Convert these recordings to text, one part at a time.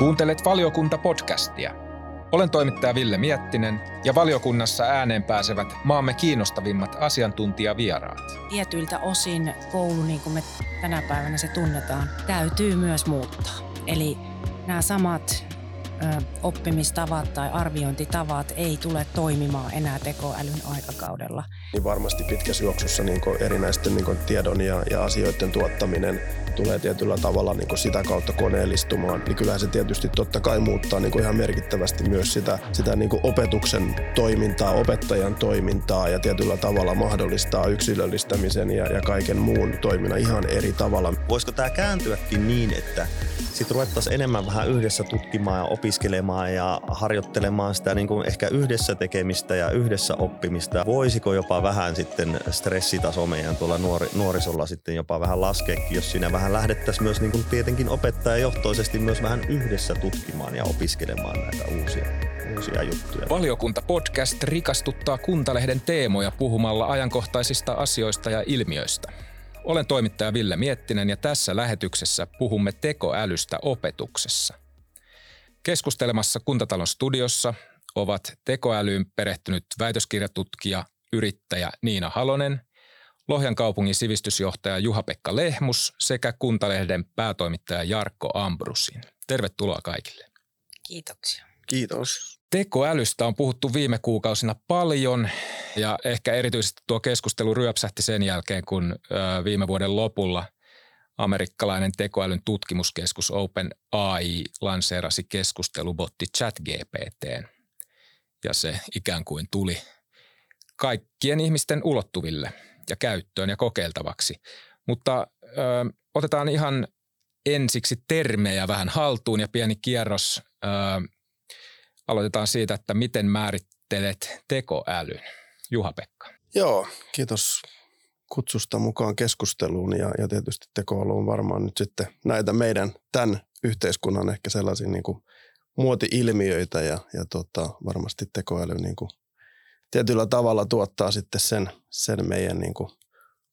Kuuntelet valiokunta-podcastia. Olen toimittaja Ville Miettinen ja valiokunnassa ääneen pääsevät maamme kiinnostavimmat asiantuntijavieraat. Tietyiltä osin koulu, niin kuin me tänä päivänä se tunnetaan, täytyy myös muuttaa. Eli nämä samat ö, oppimistavat tai arviointitavat ei tule toimimaan enää tekoälyn aikakaudella. Niin varmasti pitkässä juoksussa niin erinäisten niin tiedon ja, ja asioiden tuottaminen tulee tietyllä tavalla niin sitä kautta koneellistumaan, niin kyllähän se tietysti totta kai muuttaa niin ihan merkittävästi myös sitä, sitä niin opetuksen toimintaa, opettajan toimintaa ja tietyllä tavalla mahdollistaa yksilöllistämisen ja, ja kaiken muun toiminnan ihan eri tavalla. Voisiko tämä kääntyäkin niin, että sitten ruvettaisiin enemmän vähän yhdessä tutkimaan ja opiskelemaan ja harjoittelemaan sitä niin kuin ehkä yhdessä tekemistä ja yhdessä oppimista. Voisiko jopa vähän sitten stressitaso meidän tuolla nuori, nuorisolla sitten jopa vähän laskeekin, jos siinä vähän lähdettäisiin myös niin kuin tietenkin opettajajohtoisesti myös vähän yhdessä tutkimaan ja opiskelemaan näitä uusia uusia juttuja. Valiokunta podcast rikastuttaa Kuntalehden teemoja puhumalla ajankohtaisista asioista ja ilmiöistä. Olen toimittaja Ville Miettinen ja tässä lähetyksessä puhumme tekoälystä opetuksessa. Keskustelemassa Kuntatalon studiossa ovat tekoälyyn perehtynyt väitöskirjatutkija, yrittäjä Niina Halonen, Lohjan kaupungin sivistysjohtaja Juha-Pekka Lehmus sekä Kuntalehden päätoimittaja Jarkko Ambrusin. Tervetuloa kaikille. Kiitoksia. Kiitos. Tekoälystä on puhuttu viime kuukausina paljon ja ehkä erityisesti tuo keskustelu ryöpsähti sen jälkeen, kun viime vuoden lopulla amerikkalainen tekoälyn tutkimuskeskus OpenAI lanseerasi keskustelubotti ChatGPT. Ja se ikään kuin tuli kaikkien ihmisten ulottuville ja käyttöön ja kokeiltavaksi. Mutta ö, otetaan ihan ensiksi termejä vähän haltuun ja pieni kierros. Ö, aloitetaan siitä, että miten määrittelet tekoälyn. Juha-Pekka. Joo, kiitos kutsusta mukaan keskusteluun ja, ja tietysti tekoäly on varmaan nyt sitten näitä meidän tämän yhteiskunnan ehkä sellaisia niin kuin muoti-ilmiöitä ja, ja tota, varmasti tekoäly niin kuin tietyllä tavalla tuottaa sitten sen, sen meidän niin kuin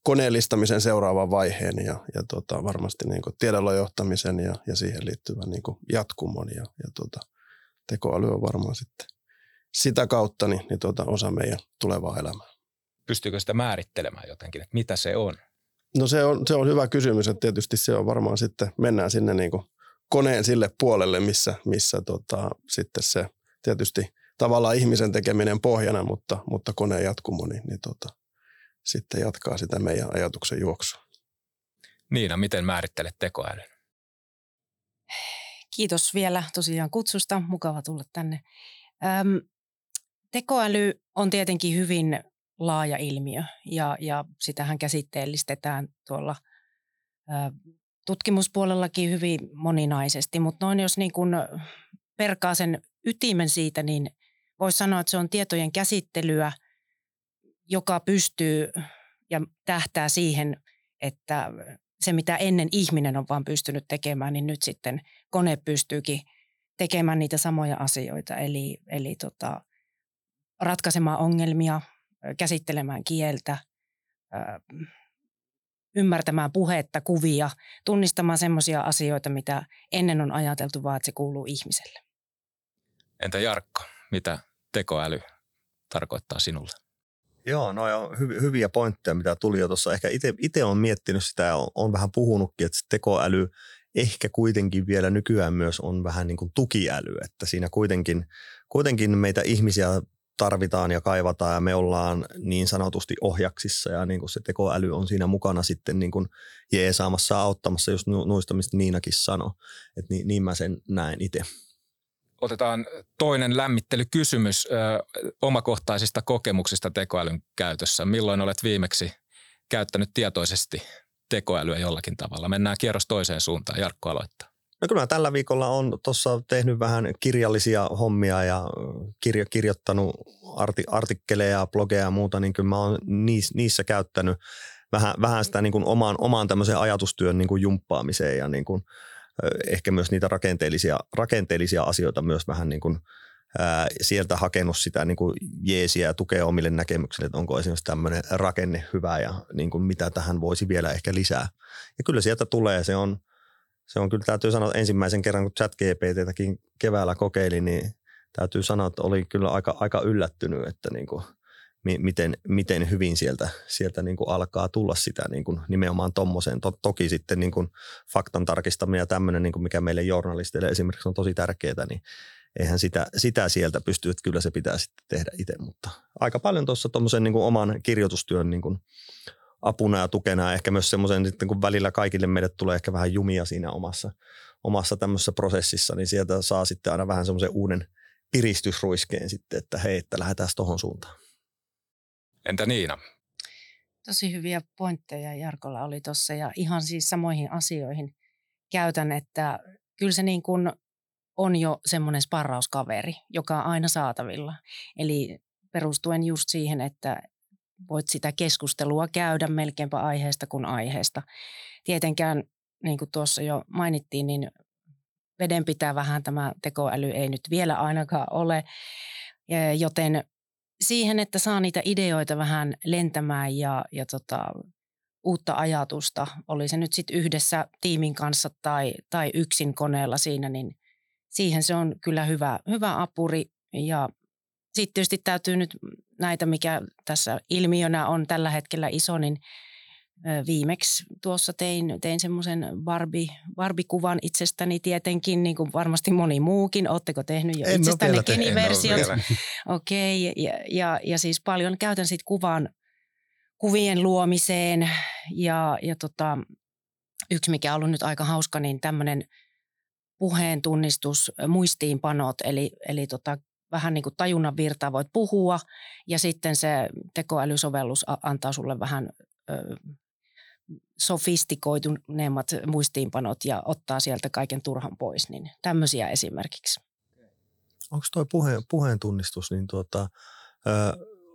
koneellistamisen seuraavan vaiheen ja, ja tota, varmasti niin kuin johtamisen ja, ja siihen liittyvän niin kuin jatkumon ja, ja tota, tekoäly on varmaan sitten sitä kautta niin, niin tota, osa meidän tulevaa elämää. Pystyykö sitä määrittelemään jotenkin, että mitä se on? No se on, se on hyvä kysymys, että tietysti se on varmaan sitten, mennään sinne niin kuin koneen sille puolelle, missä, missä tota, sitten se tietysti tavallaan ihmisen tekeminen pohjana, mutta, mutta koneen jatkumo, niin, niin tota, sitten jatkaa sitä meidän ajatuksen juoksua. Niina, miten määrittelet tekoälyn? Kiitos vielä tosiaan kutsusta. Mukava tulla tänne. Öm, tekoäly on tietenkin hyvin laaja ilmiö ja, ja sitähän käsitteellistetään tuolla ö, tutkimuspuolellakin hyvin moninaisesti, mutta noin jos niin kun perkaa sen ytimen siitä, niin voisi sanoa, että se on tietojen käsittelyä, joka pystyy ja tähtää siihen, että se mitä ennen ihminen on vaan pystynyt tekemään, niin nyt sitten kone pystyykin tekemään niitä samoja asioita. Eli, eli tota, ratkaisemaan ongelmia, käsittelemään kieltä, ymmärtämään puhetta, kuvia, tunnistamaan semmoisia asioita, mitä ennen on ajateltu vaan, että se kuuluu ihmiselle. Entä Jarkko, mitä tekoäly tarkoittaa sinulle? Joo, no on hy- hyviä pointteja, mitä tuli jo tuossa. Ehkä itse olen miettinyt sitä ja on vähän puhunutkin, että tekoäly ehkä kuitenkin vielä nykyään myös on vähän niin kuin tukiäly, että siinä kuitenkin, kuitenkin meitä ihmisiä tarvitaan ja kaivataan ja me ollaan niin sanotusti ohjaksissa ja niin kuin se tekoäly on siinä mukana sitten niin kuin jeesaamassa auttamassa just noista, mistä Niinakin sanoi. Että niin, niin mä sen näen itse. Otetaan toinen lämmittelykysymys ö, omakohtaisista kokemuksista tekoälyn käytössä. Milloin olet viimeksi käyttänyt tietoisesti tekoälyä jollakin tavalla? Mennään kierros toiseen suuntaan. Jarkko aloittaa. No kyllä tällä viikolla on tuossa tehnyt vähän kirjallisia hommia ja kirjo, kirjoittanut arti, artikkeleja, blogeja ja muuta, niin kyllä mä oon niissä, niissä käyttänyt vähän, vähän sitä niin kuin omaan, omaan tämmöiseen ajatustyön niin kuin jumppaamiseen ja niin kuin, ehkä myös niitä rakenteellisia, rakenteellisia asioita myös vähän niin kuin, ää, sieltä hakenut sitä niin kuin jeesiä ja tukea omille näkemyksille, että onko esimerkiksi tämmöinen rakenne hyvä ja niin kuin mitä tähän voisi vielä ehkä lisää. Ja kyllä sieltä tulee, se on – se on kyllä täytyy sanoa että ensimmäisen kerran, kun chat GPTtäkin keväällä kokeilin, niin täytyy sanoa, että oli kyllä aika, aika yllättynyt, että niin kuin, miten, miten hyvin sieltä, sieltä niin kuin alkaa tulla sitä niin kuin nimenomaan tuommoiseen. To, toki sitten niin kuin faktan tarkistaminen ja tämmöinen, niin kuin mikä meille journalisteille esimerkiksi on tosi tärkeää, niin eihän sitä, sitä sieltä pysty, että kyllä se pitää sitten tehdä itse, mutta aika paljon tuossa tuommoisen niin oman kirjoitustyön niin kuin apuna ja tukena ehkä myös semmoisen sitten kun välillä kaikille meille tulee ehkä vähän jumia siinä omassa, omassa tämmöisessä prosessissa, niin sieltä saa sitten aina vähän semmoisen uuden piristysruiskeen sitten, että hei, että lähdetään tuohon suuntaan. Entä Niina? Tosi hyviä pointteja Jarkolla oli tuossa ja ihan siis samoihin asioihin käytän, että kyllä se niin kuin on jo semmoinen sparrauskaveri, joka on aina saatavilla. Eli perustuen just siihen, että voit sitä keskustelua käydä melkeinpä aiheesta kuin aiheesta. Tietenkään, niin kuin tuossa jo mainittiin, niin veden pitää vähän tämä tekoäly ei nyt vielä ainakaan ole, joten siihen, että saa niitä ideoita vähän lentämään ja, ja tota, uutta ajatusta, oli se nyt sitten yhdessä tiimin kanssa tai, tai yksin koneella siinä, niin siihen se on kyllä hyvä, hyvä apuri. Ja sitten tietysti täytyy nyt näitä, mikä tässä ilmiönä on tällä hetkellä iso, niin viimeksi tuossa tein, tein semmoisen Barbie, Barbie-kuvan itsestäni tietenkin, niin kuin varmasti moni muukin. Oletteko tehnyt jo en itsestäni geniversiot? Okei, okay, ja, ja, ja, siis paljon käytän sitten kuvan, kuvien luomiseen ja, ja tota, yksi, mikä on ollut nyt aika hauska, niin tämmöinen puheen tunnistus, muistiinpanot, eli, eli tota, vähän niin kuin tajunnan virtaa voit puhua ja sitten se tekoälysovellus antaa sulle vähän ö, sofistikoituneemmat muistiinpanot ja ottaa sieltä kaiken turhan pois, niin tämmöisiä esimerkiksi. Onko tuo puheen, puheen tunnistus, niin tuota,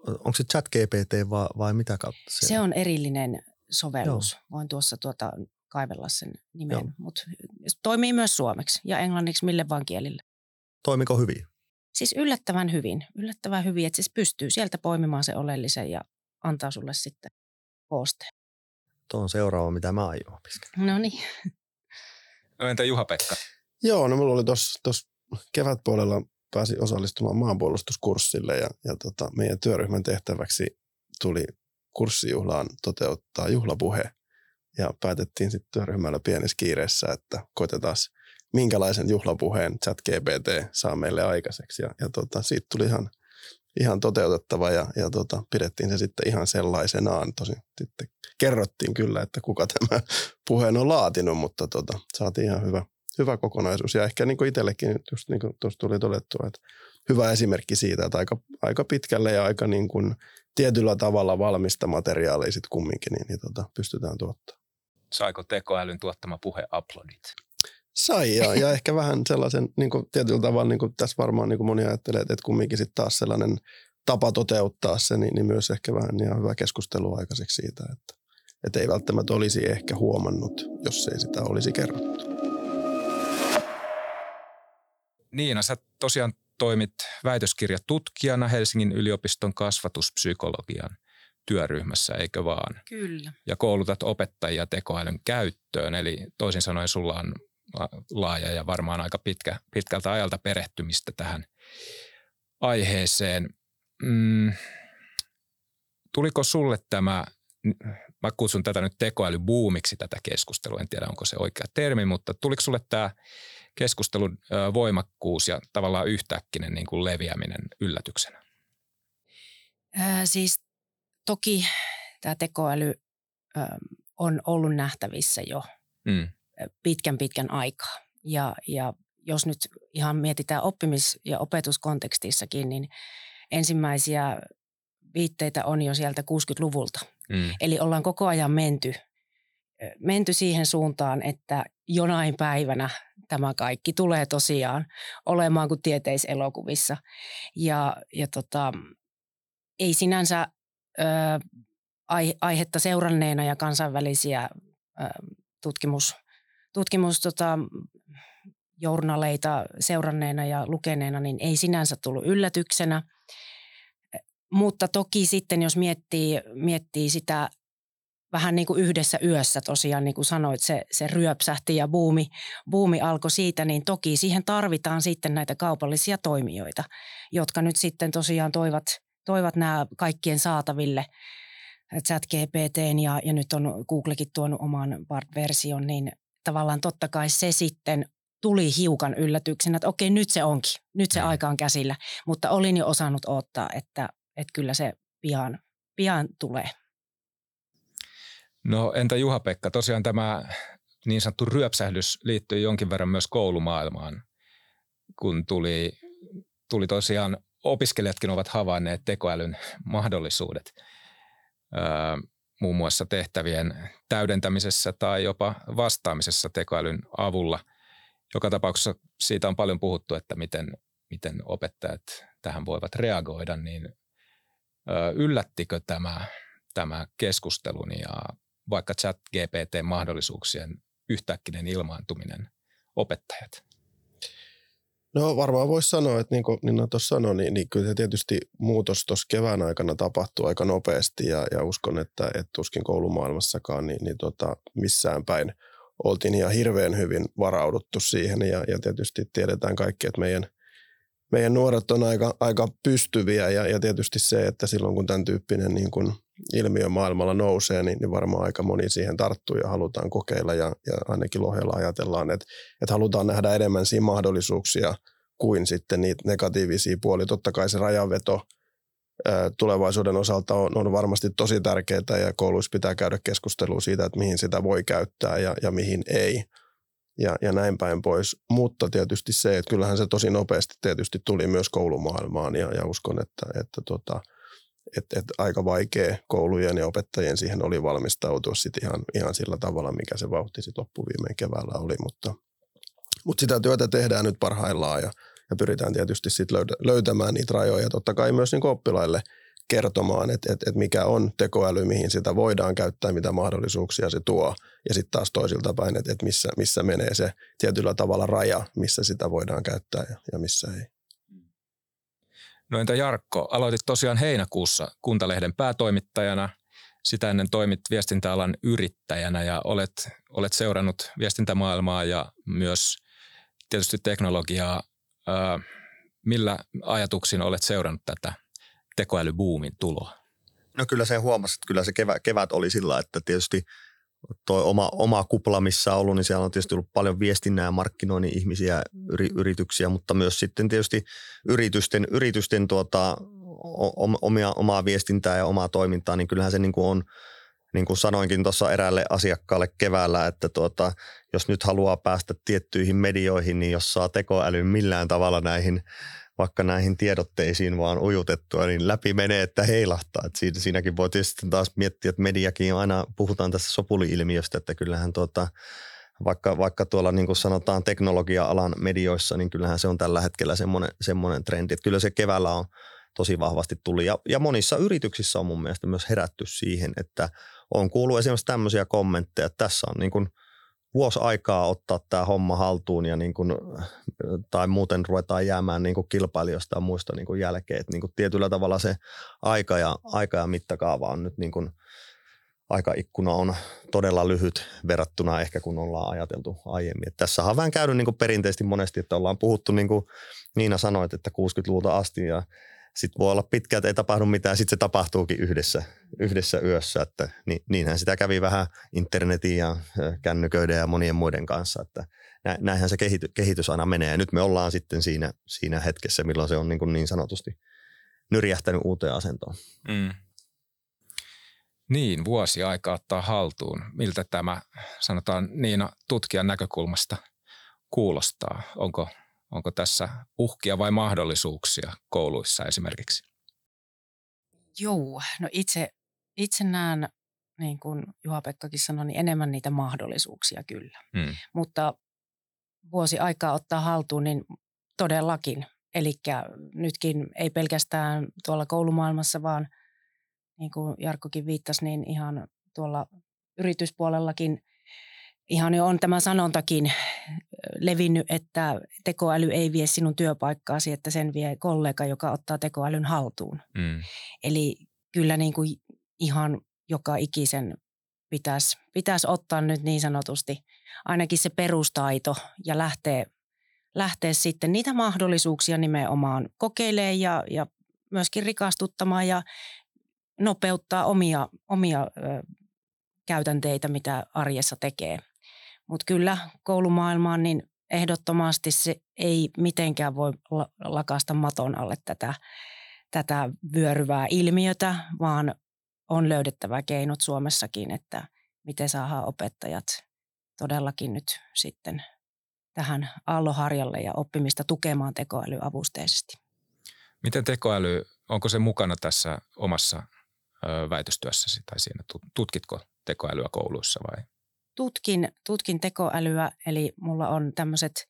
onko se chat GPT vai, vai mitä kautta? Se, se on erillinen sovellus. Joo. Voin tuossa tuota kaivella sen nimen, mutta toimii myös suomeksi ja englanniksi mille vaan kielille. Toimiko hyvin? Siis yllättävän hyvin, yllättävän hyvin, että siis pystyy sieltä poimimaan se oleellisen ja antaa sulle sitten koosteen. Tuo on seuraava, mitä mä aion opiskella. No niin. No entä Juha-Pekka? Joo, no mulla oli tuossa kevätpuolella pääsi osallistumaan maanpuolustuskurssille ja, ja tota, meidän työryhmän tehtäväksi tuli kurssijuhlaan toteuttaa juhlapuhe. Ja päätettiin sitten työryhmällä pienessä kiireessä, että koitetaan minkälaisen juhlapuheen chat GPT saa meille aikaiseksi. Ja, ja tota, siitä tuli ihan, ihan toteutettava ja, ja tota, pidettiin se sitten ihan sellaisenaan. Tosin sitten kerrottiin kyllä, että kuka tämä puheen on laatinut, mutta tota, saatiin ihan hyvä, hyvä kokonaisuus. Ja ehkä niin itsellekin just niin kuin tuossa tuli todettua, että hyvä esimerkki siitä, että aika, aika pitkälle ja aika niin kuin tietyllä tavalla valmista materiaalia sitten kumminkin, niin, niin tota, pystytään tuottamaan. Saiko tekoälyn tuottama puhe uploadit? Sai ja, ja ehkä vähän sellaisen niin kuin tietyllä tavalla, niin kuin tässä varmaan niin kuin moni ajattelee, että kumminkin sitten taas sellainen tapa toteuttaa se, niin, niin myös ehkä vähän ihan hyvä keskustelu aikaiseksi siitä, että, että ei välttämättä olisi ehkä huomannut, jos ei sitä olisi kerrottu. Niina, sä tosiaan toimit väitöskirjatutkijana Helsingin yliopiston kasvatuspsykologian työryhmässä, eikö vaan? Kyllä. Ja koulutat opettajia tekoälyn käyttöön, eli toisin sanoen sulla on laaja ja varmaan aika pitkä, pitkältä ajalta perehtymistä tähän aiheeseen. Mm, tuliko sulle tämä, mä kutsun tätä nyt tekoälybuumiksi tätä keskustelua, en tiedä onko se oikea termi, mutta tuliko sulle tämä keskustelun voimakkuus ja tavallaan yhtäkkinen niin kuin leviäminen yllätyksenä? Ää, siis toki tämä tekoäly ö, on ollut nähtävissä jo mm. Pitkän pitkän aikaa. Ja, ja jos nyt ihan mietitään oppimis- ja opetuskontekstissakin, niin ensimmäisiä viitteitä on jo sieltä 60-luvulta. Mm. Eli ollaan koko ajan menty, menty siihen suuntaan, että jonain päivänä tämä kaikki tulee tosiaan olemaan kuin tieteiselokuvissa. Ja, ja tota, ei sinänsä ö, aihetta seuranneena ja kansainvälisiä ö, tutkimus, tutkimus tota, seuranneena ja lukeneena, niin ei sinänsä tullut yllätyksenä. Mutta toki sitten, jos miettii, miettii sitä vähän niin kuin yhdessä yössä tosiaan, niin kuin sanoit, se, se ryöpsähti ja buumi, buumi alkoi siitä, niin toki siihen tarvitaan sitten näitä kaupallisia toimijoita, jotka nyt sitten tosiaan toivat, toivat nämä kaikkien saataville chat GPTn ja, ja nyt on Googlekin tuonut oman BART-version, niin tavallaan totta kai se sitten tuli hiukan yllätyksenä, että okei nyt se onkin, nyt se mm. aika on käsillä, mutta olin jo osannut odottaa, että, että kyllä se pian, pian tulee. No entä Juha-Pekka, tosiaan tämä niin sanottu ryöpsähdys liittyy jonkin verran myös koulumaailmaan, kun tuli, tuli tosiaan opiskelijatkin ovat havainneet tekoälyn mahdollisuudet öö, muun muassa tehtävien täydentämisessä tai jopa vastaamisessa tekoälyn avulla. Joka tapauksessa siitä on paljon puhuttu, että miten, miten opettajat tähän voivat reagoida, niin yllättikö tämä, tämä keskustelun ja vaikka chat GPT-mahdollisuuksien yhtäkkinen ilmaantuminen opettajat? No varmaan voisi sanoa, että niin kuin Nina tuossa sanoi, niin, niin kyllä se tietysti muutos tuossa kevään aikana tapahtuu aika nopeasti ja, ja uskon, että, että tuskin koulumaailmassakaan niin, niin tota, missään päin oltiin ihan hirveän hyvin varauduttu siihen. Ja, ja tietysti tiedetään kaikki, että meidän – meidän nuoret on aika, aika pystyviä ja, ja tietysti se, että silloin kun tämän tyyppinen niin kuin ilmiö maailmalla nousee, niin, niin varmaan aika moni siihen tarttuu ja halutaan kokeilla ja, ja ainakin Lohjalla ajatellaan, että, että halutaan nähdä enemmän siinä mahdollisuuksia kuin sitten niitä negatiivisia puolia. Totta kai se rajanveto tulevaisuuden osalta on, on varmasti tosi tärkeää ja kouluissa pitää käydä keskustelua siitä, että mihin sitä voi käyttää ja, ja mihin ei – ja, ja näin päin pois. Mutta tietysti se, että kyllähän se tosi nopeasti tietysti tuli myös koulumaailmaan ja, ja uskon, että, että tota, et, et aika vaikea koulujen ja opettajien siihen oli valmistautua sit ihan, ihan sillä tavalla, mikä se vauhti sitten loppuviimein keväällä oli. Mutta, mutta sitä työtä tehdään nyt parhaillaan ja, ja pyritään tietysti sit löytämään niitä rajoja. Totta kai myös niin oppilaille – kertomaan, että, että, että mikä on tekoäly, mihin sitä voidaan käyttää, mitä mahdollisuuksia se tuo. Ja sitten taas toisilta päin, että, että missä, missä menee se tietyllä tavalla raja, missä sitä voidaan käyttää ja, ja missä ei. No entä Jarkko, aloitit tosiaan heinäkuussa Kuntalehden päätoimittajana. Sitä ennen toimit viestintäalan yrittäjänä ja olet, olet seurannut viestintämaailmaa ja myös tietysti teknologiaa. millä ajatuksin olet seurannut tätä tekoälybuumin tuloa? No kyllä se huomasi, että kyllä se kevät, kevät oli sillä, että tietysti tuo oma, oma kupla, missä on ollut, niin siellä on tietysti ollut paljon viestinnää ja markkinoinnin ihmisiä, yri, yrityksiä, mutta myös sitten tietysti yritysten, yritysten tuota, omia, omaa viestintää ja omaa toimintaa, niin kyllähän se niin kuin on, niin kuin sanoinkin tuossa eräälle asiakkaalle keväällä, että tuota, jos nyt haluaa päästä tiettyihin medioihin, niin jos saa tekoälyn millään tavalla näihin vaikka näihin tiedotteisiin vaan ujutettua, niin läpi menee, että heilahtaa. Et siinä, siinäkin voi tietysti taas miettiä, että mediakin aina puhutaan tässä sopuli-ilmiöstä, että kyllähän tuota, vaikka, vaikka tuolla niin kuin sanotaan teknologia-alan medioissa, niin kyllähän se on tällä hetkellä semmoinen, semmoinen trendi. Että kyllä se keväällä on tosi vahvasti tuli. Ja, ja monissa yrityksissä on mun mielestä myös herätty siihen, että on kuullut esimerkiksi tämmöisiä kommentteja, että tässä on niin kuin – vuosi aikaa ottaa tämä homma haltuun ja niin kuin, tai muuten ruvetaan jäämään niin kuin kilpailijoista ja muista niin kuin jälkeen. Niin kuin tietyllä tavalla se aika ja, aika ja mittakaava on nyt niin kuin, aikaikkuna on todella lyhyt verrattuna ehkä kun ollaan ajateltu aiemmin. Et tässä on vähän käynyt niin kuin perinteisesti monesti, että ollaan puhuttu niin kuin Niina sanoit, että 60-luvulta asti ja sitten voi olla pitkä, että ei tapahdu mitään, sitten se tapahtuukin yhdessä, yhdessä yössä. Että niin, niinhän sitä kävi vähän internetin ja kännyköiden ja monien muiden kanssa, että näinhän se kehity, kehitys aina menee. Ja nyt me ollaan sitten siinä, siinä hetkessä, milloin se on niin, kuin niin sanotusti nyrjähtänyt uuteen asentoon. Mm. Niin, vuosi aikaa ottaa haltuun. Miltä tämä, sanotaan Niina, tutkijan näkökulmasta kuulostaa? Onko Onko tässä uhkia vai mahdollisuuksia kouluissa esimerkiksi? Joo, no itse, itse näen, niin kuin Juha-Pekkakin sanoi, niin enemmän niitä mahdollisuuksia kyllä. Hmm. Mutta vuosi aikaa ottaa haltuun, niin todellakin. Eli nytkin ei pelkästään tuolla koulumaailmassa, vaan niin kuin Jarkkokin viittasi, niin ihan tuolla yrityspuolellakin ihan jo on tämä sanontakin levinnyt, että tekoäly ei vie sinun työpaikkaasi, että sen vie kollega, joka ottaa tekoälyn haltuun. Mm. Eli kyllä niin kuin ihan joka ikisen pitäisi, pitäisi ottaa nyt niin sanotusti ainakin se perustaito ja lähteä, lähteä sitten niitä mahdollisuuksia nimenomaan kokeilemaan ja, ja myöskin rikastuttamaan ja nopeuttaa omia, omia ö, käytänteitä, mitä arjessa tekee. Mutta kyllä koulumaailmaan niin ehdottomasti se ei mitenkään voi lakasta maton alle tätä, tätä vyöryvää ilmiötä, vaan on löydettävä keinot Suomessakin, että miten saadaan opettajat todellakin nyt sitten tähän aalloharjalle ja oppimista tukemaan tekoälyavusteisesti. Miten tekoäly, onko se mukana tässä omassa väitöstyössäsi tai siinä tutkitko tekoälyä kouluissa vai? Tutkin, tutkin tekoälyä, eli mulla on tämmöiset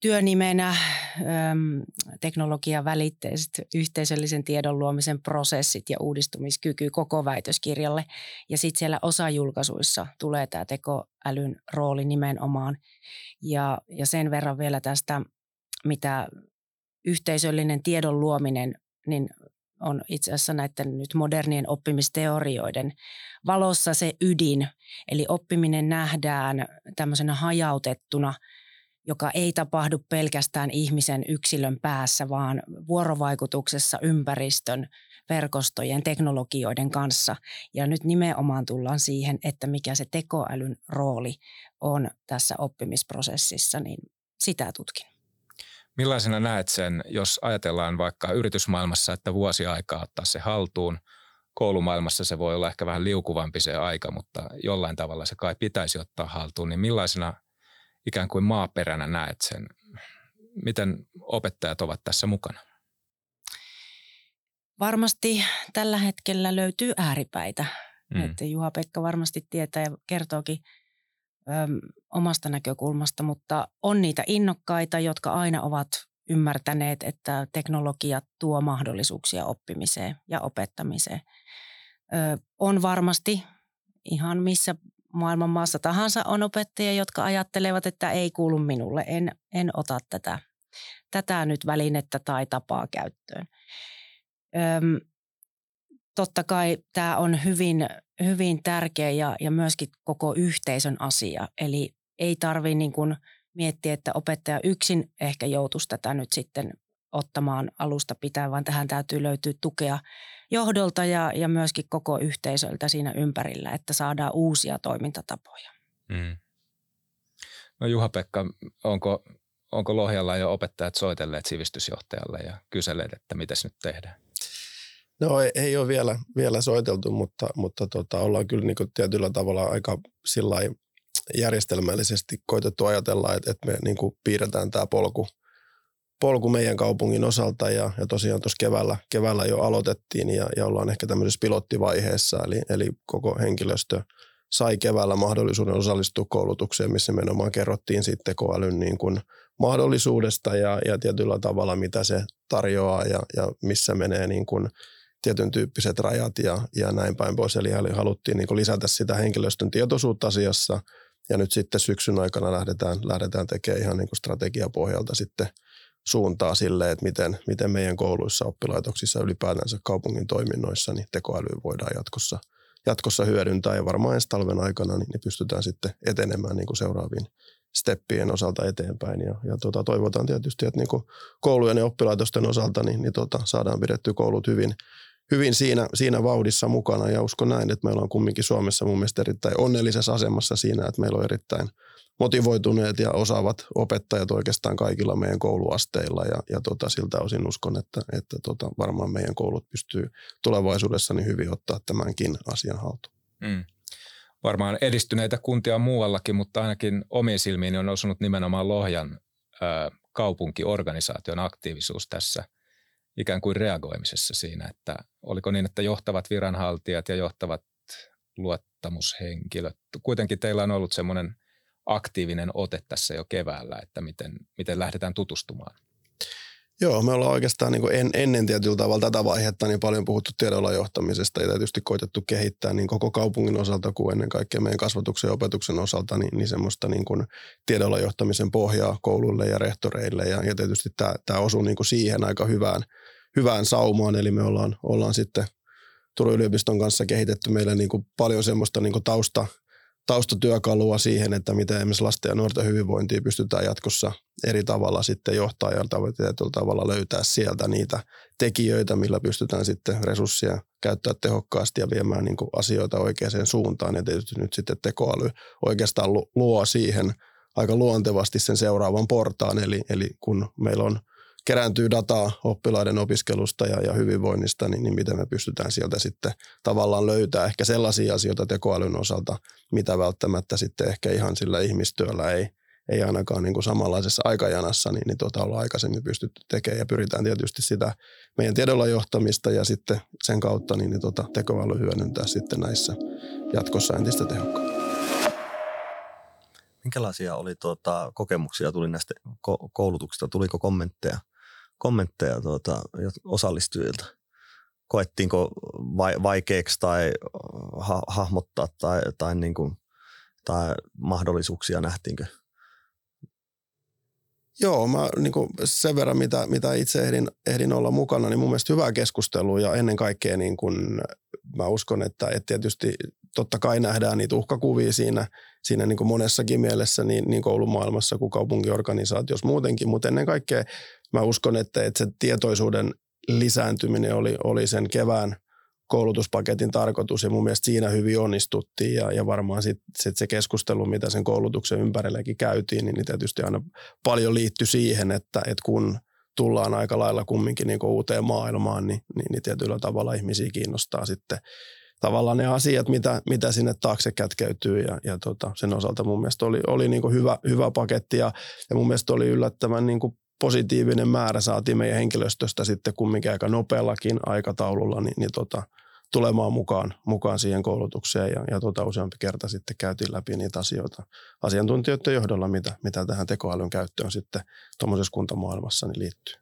työnimenä äm, teknologian välitteiset yhteisöllisen tiedon luomisen prosessit ja uudistumiskyky koko väitöskirjalle. Ja sitten siellä osajulkaisuissa tulee tämä tekoälyn rooli nimenomaan. Ja, ja sen verran vielä tästä, mitä yhteisöllinen tiedon luominen, niin on itse asiassa näiden nyt modernien oppimisteorioiden valossa se ydin. Eli oppiminen nähdään tämmöisenä hajautettuna, joka ei tapahdu pelkästään ihmisen yksilön päässä, vaan vuorovaikutuksessa ympäristön, verkostojen, teknologioiden kanssa. Ja nyt nimenomaan tullaan siihen, että mikä se tekoälyn rooli on tässä oppimisprosessissa, niin sitä tutkin. Millaisena näet sen, jos ajatellaan vaikka yritysmaailmassa, että vuosi aikaa ottaa se haltuun? Koulumaailmassa se voi olla ehkä vähän liukuvampi se aika, mutta jollain tavalla se kai pitäisi ottaa haltuun. Niin millaisena ikään kuin maaperänä näet sen? Miten opettajat ovat tässä mukana? Varmasti tällä hetkellä löytyy ääripäitä. Mm. Että Juha-Pekka varmasti tietää ja kertookin omasta näkökulmasta, mutta on niitä innokkaita, jotka aina ovat ymmärtäneet, että teknologia tuo mahdollisuuksia oppimiseen ja opettamiseen. Ö, on varmasti ihan missä maailman maassa tahansa on opettajia, jotka ajattelevat, että ei kuulu minulle, en, en ota tätä, tätä nyt välinettä tai tapaa käyttöön. Öm, totta kai tämä on hyvin, hyvin tärkeä ja, ja myöskin koko yhteisön asia. Eli ei tarvitse niin kuin miettiä, että opettaja yksin ehkä joutuisi tätä nyt sitten ottamaan alusta pitää, vaan tähän täytyy löytyä tukea johdolta ja, ja myöskin koko yhteisöltä siinä ympärillä, että saadaan uusia toimintatapoja. Mm. No Juha-Pekka, onko, onko Lohjalla jo opettajat soitelleet sivistysjohtajalle ja kyselleet, että mitä nyt tehdään? No ei, ei ole vielä, vielä soiteltu, mutta, mutta tota, ollaan kyllä niin tietyllä tavalla aika järjestelmällisesti koitettu ajatella, että, että me niin piirretään tämä polku, polku meidän kaupungin osalta. Ja, ja tosiaan tuossa keväällä, keväällä jo aloitettiin ja, ja ollaan ehkä tämmöisessä pilottivaiheessa, eli, eli koko henkilöstö sai keväällä mahdollisuuden osallistua koulutukseen, missä menomaan kerrottiin sitten tekoälyn niin kuin mahdollisuudesta ja, ja tietyllä tavalla, mitä se tarjoaa ja, ja missä menee niin kuin tietyn tyyppiset rajat ja, ja näin päin pois. Eli haluttiin niin lisätä sitä henkilöstön tietoisuutta asiassa ja nyt sitten syksyn aikana lähdetään, lähdetään tekemään ihan niin strategiapohjalta sitten suuntaa sille, että miten, miten meidän kouluissa, oppilaitoksissa ylipäätänsä kaupungin toiminnoissa niin tekoälyä voidaan jatkossa, jatkossa hyödyntää ja varmaan ensi talven aikana niin, niin pystytään sitten etenemään niin kuin seuraaviin steppien osalta eteenpäin. Ja, ja tota, toivotaan tietysti, että niin kuin koulujen ja oppilaitosten osalta niin, niin tota, saadaan pidetty koulut hyvin, hyvin siinä, siinä vauhdissa mukana ja uskon näin, että meillä on kumminkin Suomessa mun mielestä erittäin onnellisessa asemassa siinä, että meillä on erittäin motivoituneet ja osaavat opettajat oikeastaan kaikilla meidän kouluasteilla ja, ja tota, siltä osin uskon, että, että tota, varmaan meidän koulut pystyy tulevaisuudessa niin hyvin ottaa tämänkin asian haltuun. Mm. Varmaan edistyneitä kuntia muuallakin, mutta ainakin omiin silmiin on osunut nimenomaan Lohjan ö, kaupunkiorganisaation aktiivisuus tässä – ikään kuin reagoimisessa siinä, että oliko niin, että johtavat viranhaltijat ja johtavat luottamushenkilöt, kuitenkin teillä on ollut semmoinen aktiivinen ote tässä jo keväällä, että miten, miten lähdetään tutustumaan. Joo, me ollaan oikeastaan niin en, ennen tietyllä tavalla tätä vaihetta niin paljon puhuttu tiedolla johtamisesta. Ja tietysti koitettu kehittää niin koko kaupungin osalta kuin ennen kaikkea meidän kasvatuksen ja opetuksen osalta niin, niin semmoista niin kuin tiedolla johtamisen pohjaa kouluille ja rehtoreille. Ja, ja tietysti tämä, tämä osuu niin kuin siihen aika hyvään, hyvään saumaan, eli me ollaan, ollaan sitten Turun yliopiston kanssa kehitetty meille niin kuin paljon semmoista niin kuin tausta, taustatyökalua siihen, että miten esimerkiksi lasten ja nuorten hyvinvointia pystytään jatkossa eri tavalla sitten johtaa ja tietyllä tavalla löytää sieltä niitä tekijöitä, millä pystytään sitten resursseja käyttää tehokkaasti ja viemään niin kuin asioita oikeaan suuntaan. Ja tietysti nyt sitten tekoäly oikeastaan luo siihen aika luontevasti sen seuraavan portaan, eli, eli kun meillä on kerääntyy dataa oppilaiden opiskelusta ja, ja hyvinvoinnista, niin, niin miten me pystytään sieltä sitten tavallaan löytää ehkä sellaisia asioita tekoälyn osalta, mitä välttämättä sitten ehkä ihan sillä ihmistyöllä ei, ei ainakaan niin kuin samanlaisessa aikajanassa, niin, niin tuota ollaan aikaisemmin pystytty tekemään ja pyritään tietysti sitä meidän tiedolla johtamista ja sitten sen kautta niin, niin tuota, tekoäly hyödyntää sitten näissä jatkossa entistä tehokkaammin. Minkälaisia oli tuota, kokemuksia tuli näistä ko- koulutuksista? Tuliko kommentteja kommentteja tuota, osallistujilta. Koettiinko vai, vaikeaksi tai ha, hahmottaa tai, tai, niin kuin, tai mahdollisuuksia nähtiinkö? Joo, mä niin kuin sen verran, mitä, mitä itse ehdin, ehdin olla mukana, niin mun mielestä hyvää keskustelua ja ennen kaikkea niin kuin, mä uskon, että, että tietysti totta kai nähdään niitä uhkakuvia siinä, siinä niin kuin monessakin mielessä niin, niin koulumaailmassa kuin kaupunkiorganisaatiossa muutenkin, mutta ennen kaikkea mä uskon, että, että se tietoisuuden lisääntyminen oli, oli sen kevään koulutuspaketin tarkoitus ja mun mielestä siinä hyvin onnistuttiin ja, ja varmaan sitten sit se keskustelu, mitä sen koulutuksen ympärillekin käytiin, niin, niin tietysti aina paljon liittyi siihen, että, että kun tullaan aika lailla kumminkin niin uuteen maailmaan, niin, niin, niin tietyllä tavalla ihmisiä kiinnostaa sitten tavallaan ne asiat, mitä, mitä sinne taakse kätkeytyy ja, ja tota, sen osalta mun mielestä oli, oli niin hyvä, hyvä paketti ja, ja mun mielestä oli yllättävän niin positiivinen määrä saatiin meidän henkilöstöstä sitten kumminkin aika nopeallakin aikataululla niin, niin tota, tulemaan mukaan, mukaan siihen koulutukseen ja, ja tota, useampi kerta sitten käytiin läpi niitä asioita asiantuntijoiden johdolla, mitä, mitä tähän tekoälyn käyttöön sitten tuommoisessa kuntamaailmassa niin liittyy.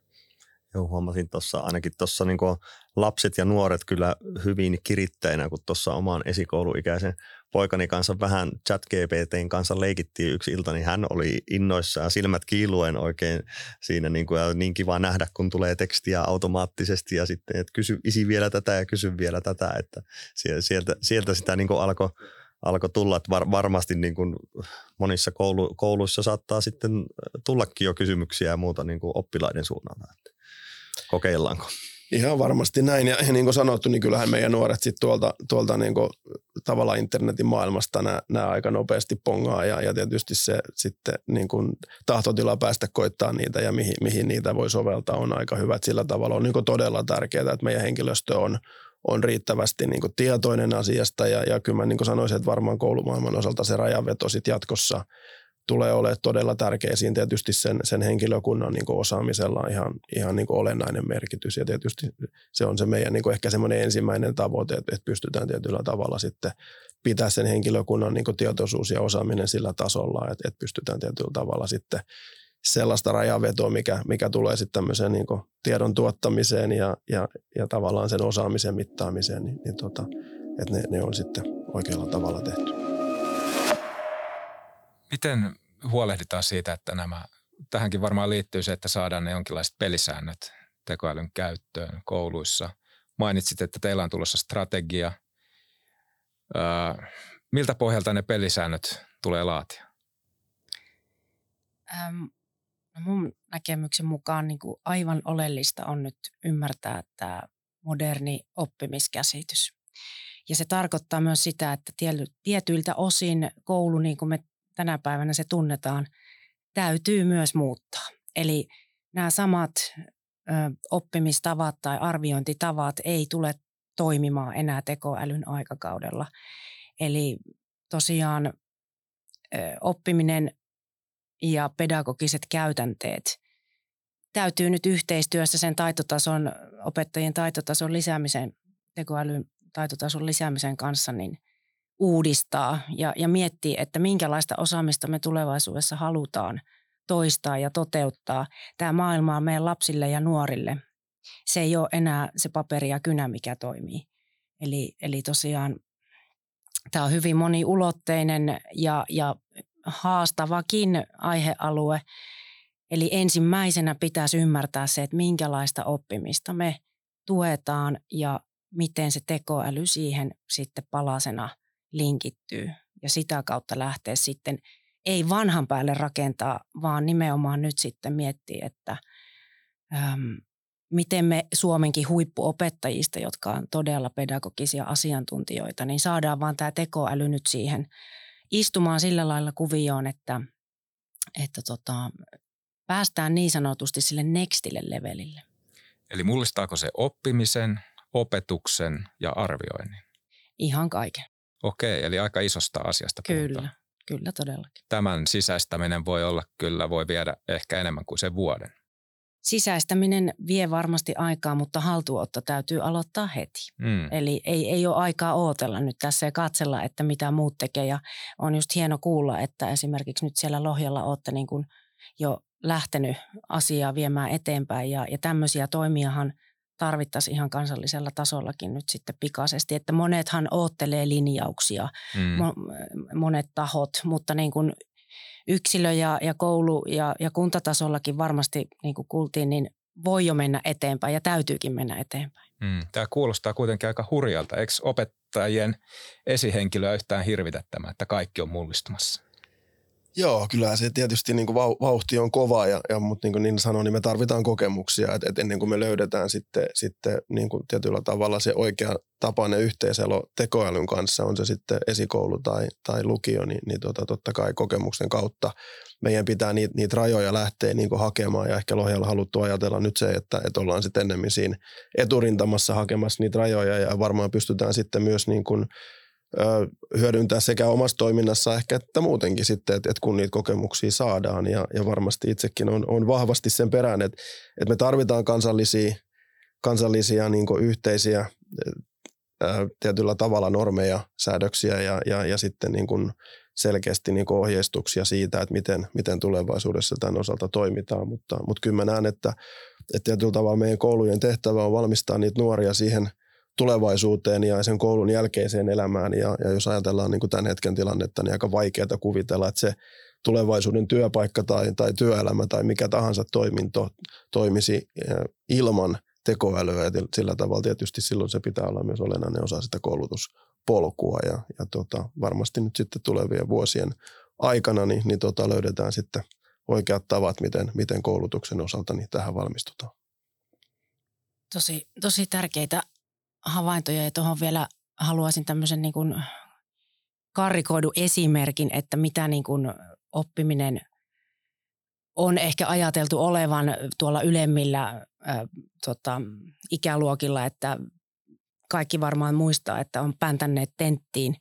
Joo, huomasin tuossa ainakin tuossa niin lapset ja nuoret kyllä hyvin kirittäinä, kun tuossa oman esikouluikäisen poikani kanssa vähän chat GPTn kanssa leikittiin yksi ilta, niin hän oli innoissaan silmät kiiluen oikein siinä niin, kuin, niin kiva nähdä, kun tulee tekstiä automaattisesti ja sitten, että kysy isi vielä tätä ja kysy vielä tätä, että sieltä, sieltä sitä niin alkoi alko tulla, että var, varmasti niin kuin monissa koulu, kouluissa saattaa sitten tullakin jo kysymyksiä ja muuta niin kuin oppilaiden suunnalta. Että kokeillaanko? Ihan varmasti näin. Ja, ja niin kuin sanottu, niin kyllähän meidän nuoret sitten tuolta, tuolta niin kuin tavallaan internetin maailmasta nämä, nämä aika nopeasti pongaa. Ja, ja tietysti se sitten niin kuin tahtotila päästä koittaa niitä ja mihin, mihin niitä voi soveltaa on aika hyvät. Sillä tavalla on niin kuin todella tärkeää, että meidän henkilöstö on, on riittävästi niin kuin tietoinen asiasta. Ja, ja kyllä mä niin kuin sanoisin, että varmaan koulumaailman osalta se rajanveto sitten jatkossa – tulee olemaan todella tärkeä. Siinä tietysti sen, sen henkilökunnan niin osaamisella on ihan, ihan niin olennainen merkitys ja tietysti se on se meidän niin ehkä semmoinen ensimmäinen tavoite, että, että pystytään tietyllä tavalla sitten pitää sen henkilökunnan niin tietoisuus ja osaaminen sillä tasolla, että, että pystytään tietyllä tavalla sitten sellaista rajavetoa, mikä, mikä tulee sitten tämmöiseen niin tiedon tuottamiseen ja, ja, ja tavallaan sen osaamisen mittaamiseen, niin, niin tota, että ne, ne on sitten oikealla tavalla tehty. Miten huolehditaan siitä, että nämä, tähänkin varmaan liittyy se, että saadaan ne jonkinlaiset pelisäännöt tekoälyn käyttöön kouluissa. Mainitsit, että teillä on tulossa strategia. Öö, miltä pohjalta ne pelisäännöt tulee laatia? Ähm, no mun näkemyksen mukaan niin kuin aivan oleellista on nyt ymmärtää tämä moderni oppimiskäsitys. Ja se tarkoittaa myös sitä, että tietyiltä osin koulu, niin kuin me tänä päivänä se tunnetaan, täytyy myös muuttaa. Eli nämä samat ö, oppimistavat tai arviointitavat ei tule toimimaan enää tekoälyn aikakaudella. Eli tosiaan ö, oppiminen ja pedagogiset käytänteet täytyy nyt yhteistyössä sen taitotason, opettajien taitotason lisäämisen, tekoälyn taitotason lisäämisen kanssa, niin uudistaa ja, ja miettiä, että minkälaista osaamista me tulevaisuudessa halutaan toistaa ja toteuttaa. Tämä maailma on meidän lapsille ja nuorille. Se ei ole enää se paperi ja kynä, mikä toimii. Eli, eli tosiaan tämä on hyvin moniulotteinen ja, ja haastavakin aihealue. Eli ensimmäisenä pitäisi ymmärtää se, että minkälaista oppimista me tuetaan ja miten se tekoäly siihen sitten palasena linkittyy ja sitä kautta lähtee sitten ei vanhan päälle rakentaa, vaan nimenomaan nyt sitten miettiä, että äm, miten me Suomenkin huippuopettajista, jotka on todella pedagogisia asiantuntijoita, niin saadaan vaan tämä tekoäly nyt siihen istumaan sillä lailla kuvioon, että, että tota, päästään niin sanotusti sille nextille levelille. Eli mullistaako se oppimisen, opetuksen ja arvioinnin? Ihan kaiken. Okei, eli aika isosta asiasta Kyllä, puhutaan. kyllä todellakin. Tämän sisäistäminen voi olla kyllä, voi viedä ehkä enemmän kuin sen vuoden. Sisäistäminen vie varmasti aikaa, mutta haltuotto täytyy aloittaa heti. Mm. Eli ei, ei ole aikaa ootella nyt tässä ja katsella, että mitä muut tekee. Ja on just hieno kuulla, että esimerkiksi nyt siellä Lohjalla olette niin kuin jo lähtenyt asiaa viemään eteenpäin. Ja, ja tämmöisiä toimiahan tarvittaisiin ihan kansallisella tasollakin nyt sitten pikaisesti. Että monethan oottelee linjauksia, Mm. monet tahot, mutta niin kuin yksilö- ja, ja koulu- ja, ja kuntatasollakin varmasti, niin kuin kuultiin, niin voi jo mennä eteenpäin ja täytyykin mennä eteenpäin. Mm. Tämä kuulostaa kuitenkin aika hurjalta. Eikö opettajien esihenkilöä yhtään hirvitä tämä, että kaikki on mullistumassa? Joo, kyllä se tietysti niin kuin vau- vauhti on kova, ja, ja, mutta niin kuin Niina sanoi, niin me tarvitaan kokemuksia, että, että ennen kuin me löydetään sitten, sitten niin kuin tietyllä tavalla se oikea tapainen yhteiselo tekoälyn kanssa, on se sitten esikoulu tai, tai lukio, niin, niin tota, totta kai kokemuksen kautta meidän pitää niitä, niitä rajoja lähteä niin kuin hakemaan, ja ehkä Lohjalla haluttu ajatella nyt se, että, että ollaan sitten ennemmin siinä eturintamassa hakemassa niitä rajoja, ja varmaan pystytään sitten myös niin kuin hyödyntää sekä omassa toiminnassa ehkä että muutenkin sitten, että, että kun niitä kokemuksia saadaan. Ja, ja varmasti itsekin on, on vahvasti sen perään, että, että me tarvitaan kansallisia, kansallisia niin yhteisiä tietyllä tavalla normeja, säädöksiä ja, ja, ja sitten niin kuin selkeästi niin kuin ohjeistuksia siitä, että miten, miten tulevaisuudessa tämän osalta toimitaan, mutta, mutta kyllä mä näen, että, että tietyllä tavalla meidän koulujen tehtävä on valmistaa niitä nuoria siihen – tulevaisuuteen ja sen koulun jälkeiseen elämään. Ja, ja jos ajatellaan niin kuin tämän hetken tilannetta, niin aika vaikeaa kuvitella, että se tulevaisuuden työpaikka tai, tai työelämä tai mikä tahansa toiminto toimisi ilman tekoälyä. Ja sillä tavalla tietysti silloin se pitää olla myös olennainen osa sitä koulutuspolkua. Ja, ja tota, varmasti nyt sitten tulevien vuosien aikana niin, niin tota löydetään sitten oikeat tavat, miten, miten koulutuksen osalta niin tähän valmistutaan. Tosi, tosi tärkeitä havaintoja ja tuohon vielä haluaisin tämmöisen niin kuin karrikoidun esimerkin, että mitä niin kuin oppiminen on ehkä ajateltu olevan tuolla ylemmillä äh, tota, ikäluokilla, että kaikki varmaan muistaa, että on päntänneet tenttiin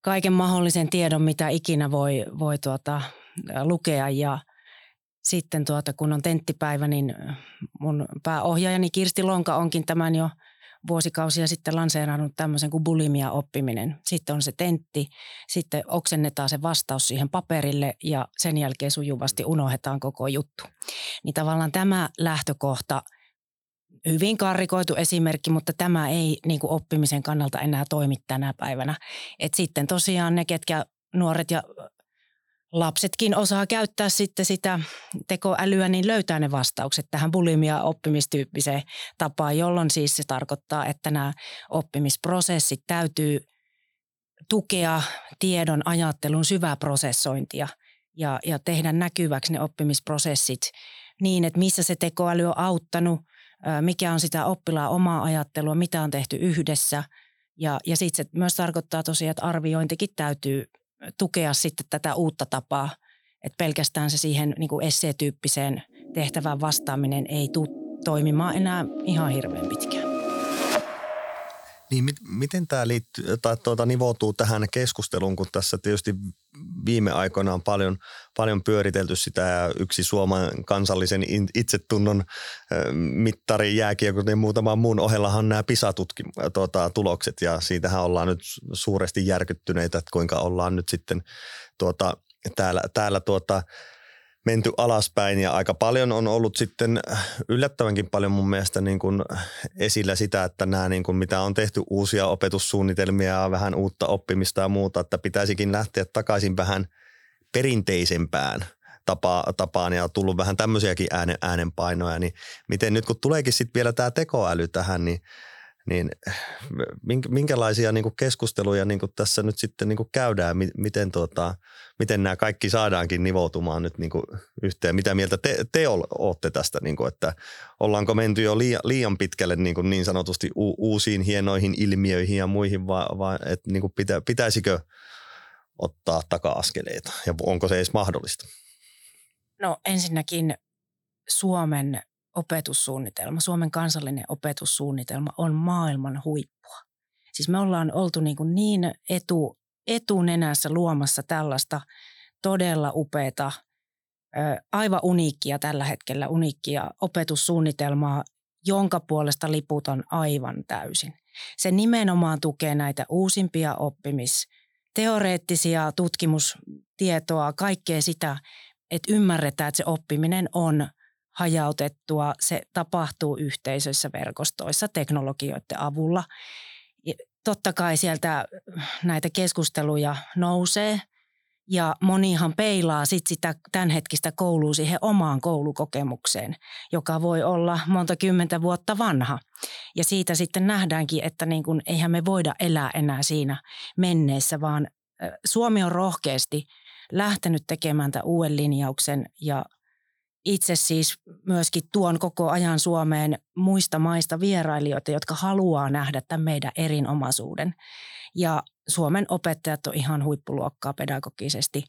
kaiken mahdollisen tiedon, mitä ikinä voi, voi tuota, lukea. Ja sitten tuota, kun on tenttipäivä, niin mun pääohjaajani Kirsti Lonka onkin tämän jo – vuosikausia sitten lanseerannut tämmöisen kuin bulimia-oppiminen. Sitten on se tentti, sitten oksennetaan se vastaus siihen paperille ja sen jälkeen sujuvasti unohdetaan koko juttu. Niin tavallaan tämä lähtökohta, hyvin karrikoitu esimerkki, mutta tämä ei niin kuin oppimisen kannalta enää toimi tänä päivänä. Et sitten tosiaan ne, ketkä nuoret ja lapsetkin osaa käyttää sitten sitä tekoälyä, niin löytää ne vastaukset tähän bulimia oppimistyyppiseen tapaan, jolloin siis se tarkoittaa, että nämä oppimisprosessit täytyy tukea tiedon ajattelun syvää prosessointia ja, ja tehdä näkyväksi ne oppimisprosessit niin, että missä se tekoäly on auttanut, mikä on sitä oppilaan omaa ajattelua, mitä on tehty yhdessä. Ja, ja sitten se myös tarkoittaa tosiaan, että arviointikin täytyy tukea sitten tätä uutta tapaa, että pelkästään se siihen niin kuin esseetyyppiseen tehtävään vastaaminen ei tule toimimaan enää ihan hirveän pitkään. Niin, mit, miten tämä liittyy, tai tuota, nivoutuu tähän keskusteluun, kun tässä tietysti viime aikoina on paljon, paljon pyöritelty sitä ja yksi Suomen kansallisen itsetunnon mittari jääkiekko ja muutaman muun ohellahan nämä PISA-tulokset tuota, ja siitähän ollaan nyt suuresti järkyttyneitä, että kuinka ollaan nyt sitten tuota, täällä, täällä tuota, menty alaspäin ja aika paljon on ollut sitten yllättävänkin paljon mun mielestä niin kuin esillä sitä, että nämä niin kuin mitä on tehty uusia opetussuunnitelmia ja vähän uutta oppimista ja muuta, että pitäisikin lähteä takaisin vähän perinteisempään tapa, tapaan ja tullut vähän tämmöisiäkin äänen, äänenpainoja, niin miten nyt kun tuleekin sitten vielä tämä tekoäly tähän, niin niin minkälaisia niin kuin keskusteluja niin kuin tässä nyt sitten niin kuin käydään, miten, tuota, miten nämä kaikki saadaankin nivoutumaan nyt niin kuin yhteen? Mitä mieltä te, te olette tästä, niin kuin, että ollaanko menty jo liian, liian pitkälle niin, kuin niin sanotusti u, uusiin hienoihin ilmiöihin ja muihin, vai, vai että niin kuin pitä, pitäisikö ottaa taka-askeleita ja onko se edes mahdollista? No ensinnäkin Suomen opetussuunnitelma, Suomen kansallinen opetussuunnitelma on maailman huippua. Siis me ollaan oltu niin, kuin niin etu, etunenässä luomassa tällaista todella upeata, aivan uniikkia tällä hetkellä, uniikkia opetussuunnitelmaa, jonka puolesta liputan aivan täysin. Se nimenomaan tukee näitä uusimpia oppimis, teoreettisia tutkimustietoa, kaikkea sitä, että ymmärretään, että se oppiminen on hajautettua. Se tapahtuu yhteisöissä, verkostoissa, teknologioiden avulla. Totta kai sieltä näitä keskusteluja nousee ja monihan peilaa sit sitä tämänhetkistä koulua siihen omaan koulukokemukseen, joka voi olla monta kymmentä vuotta vanha. Ja siitä sitten nähdäänkin, että niin kun, eihän me voida elää enää siinä menneessä, vaan Suomi on rohkeasti lähtenyt tekemään tämän uuden linjauksen ja itse siis myöskin tuon koko ajan Suomeen muista maista vierailijoita, jotka haluaa nähdä tämän meidän erinomaisuuden. Ja Suomen opettajat on ihan huippuluokkaa pedagogisesti.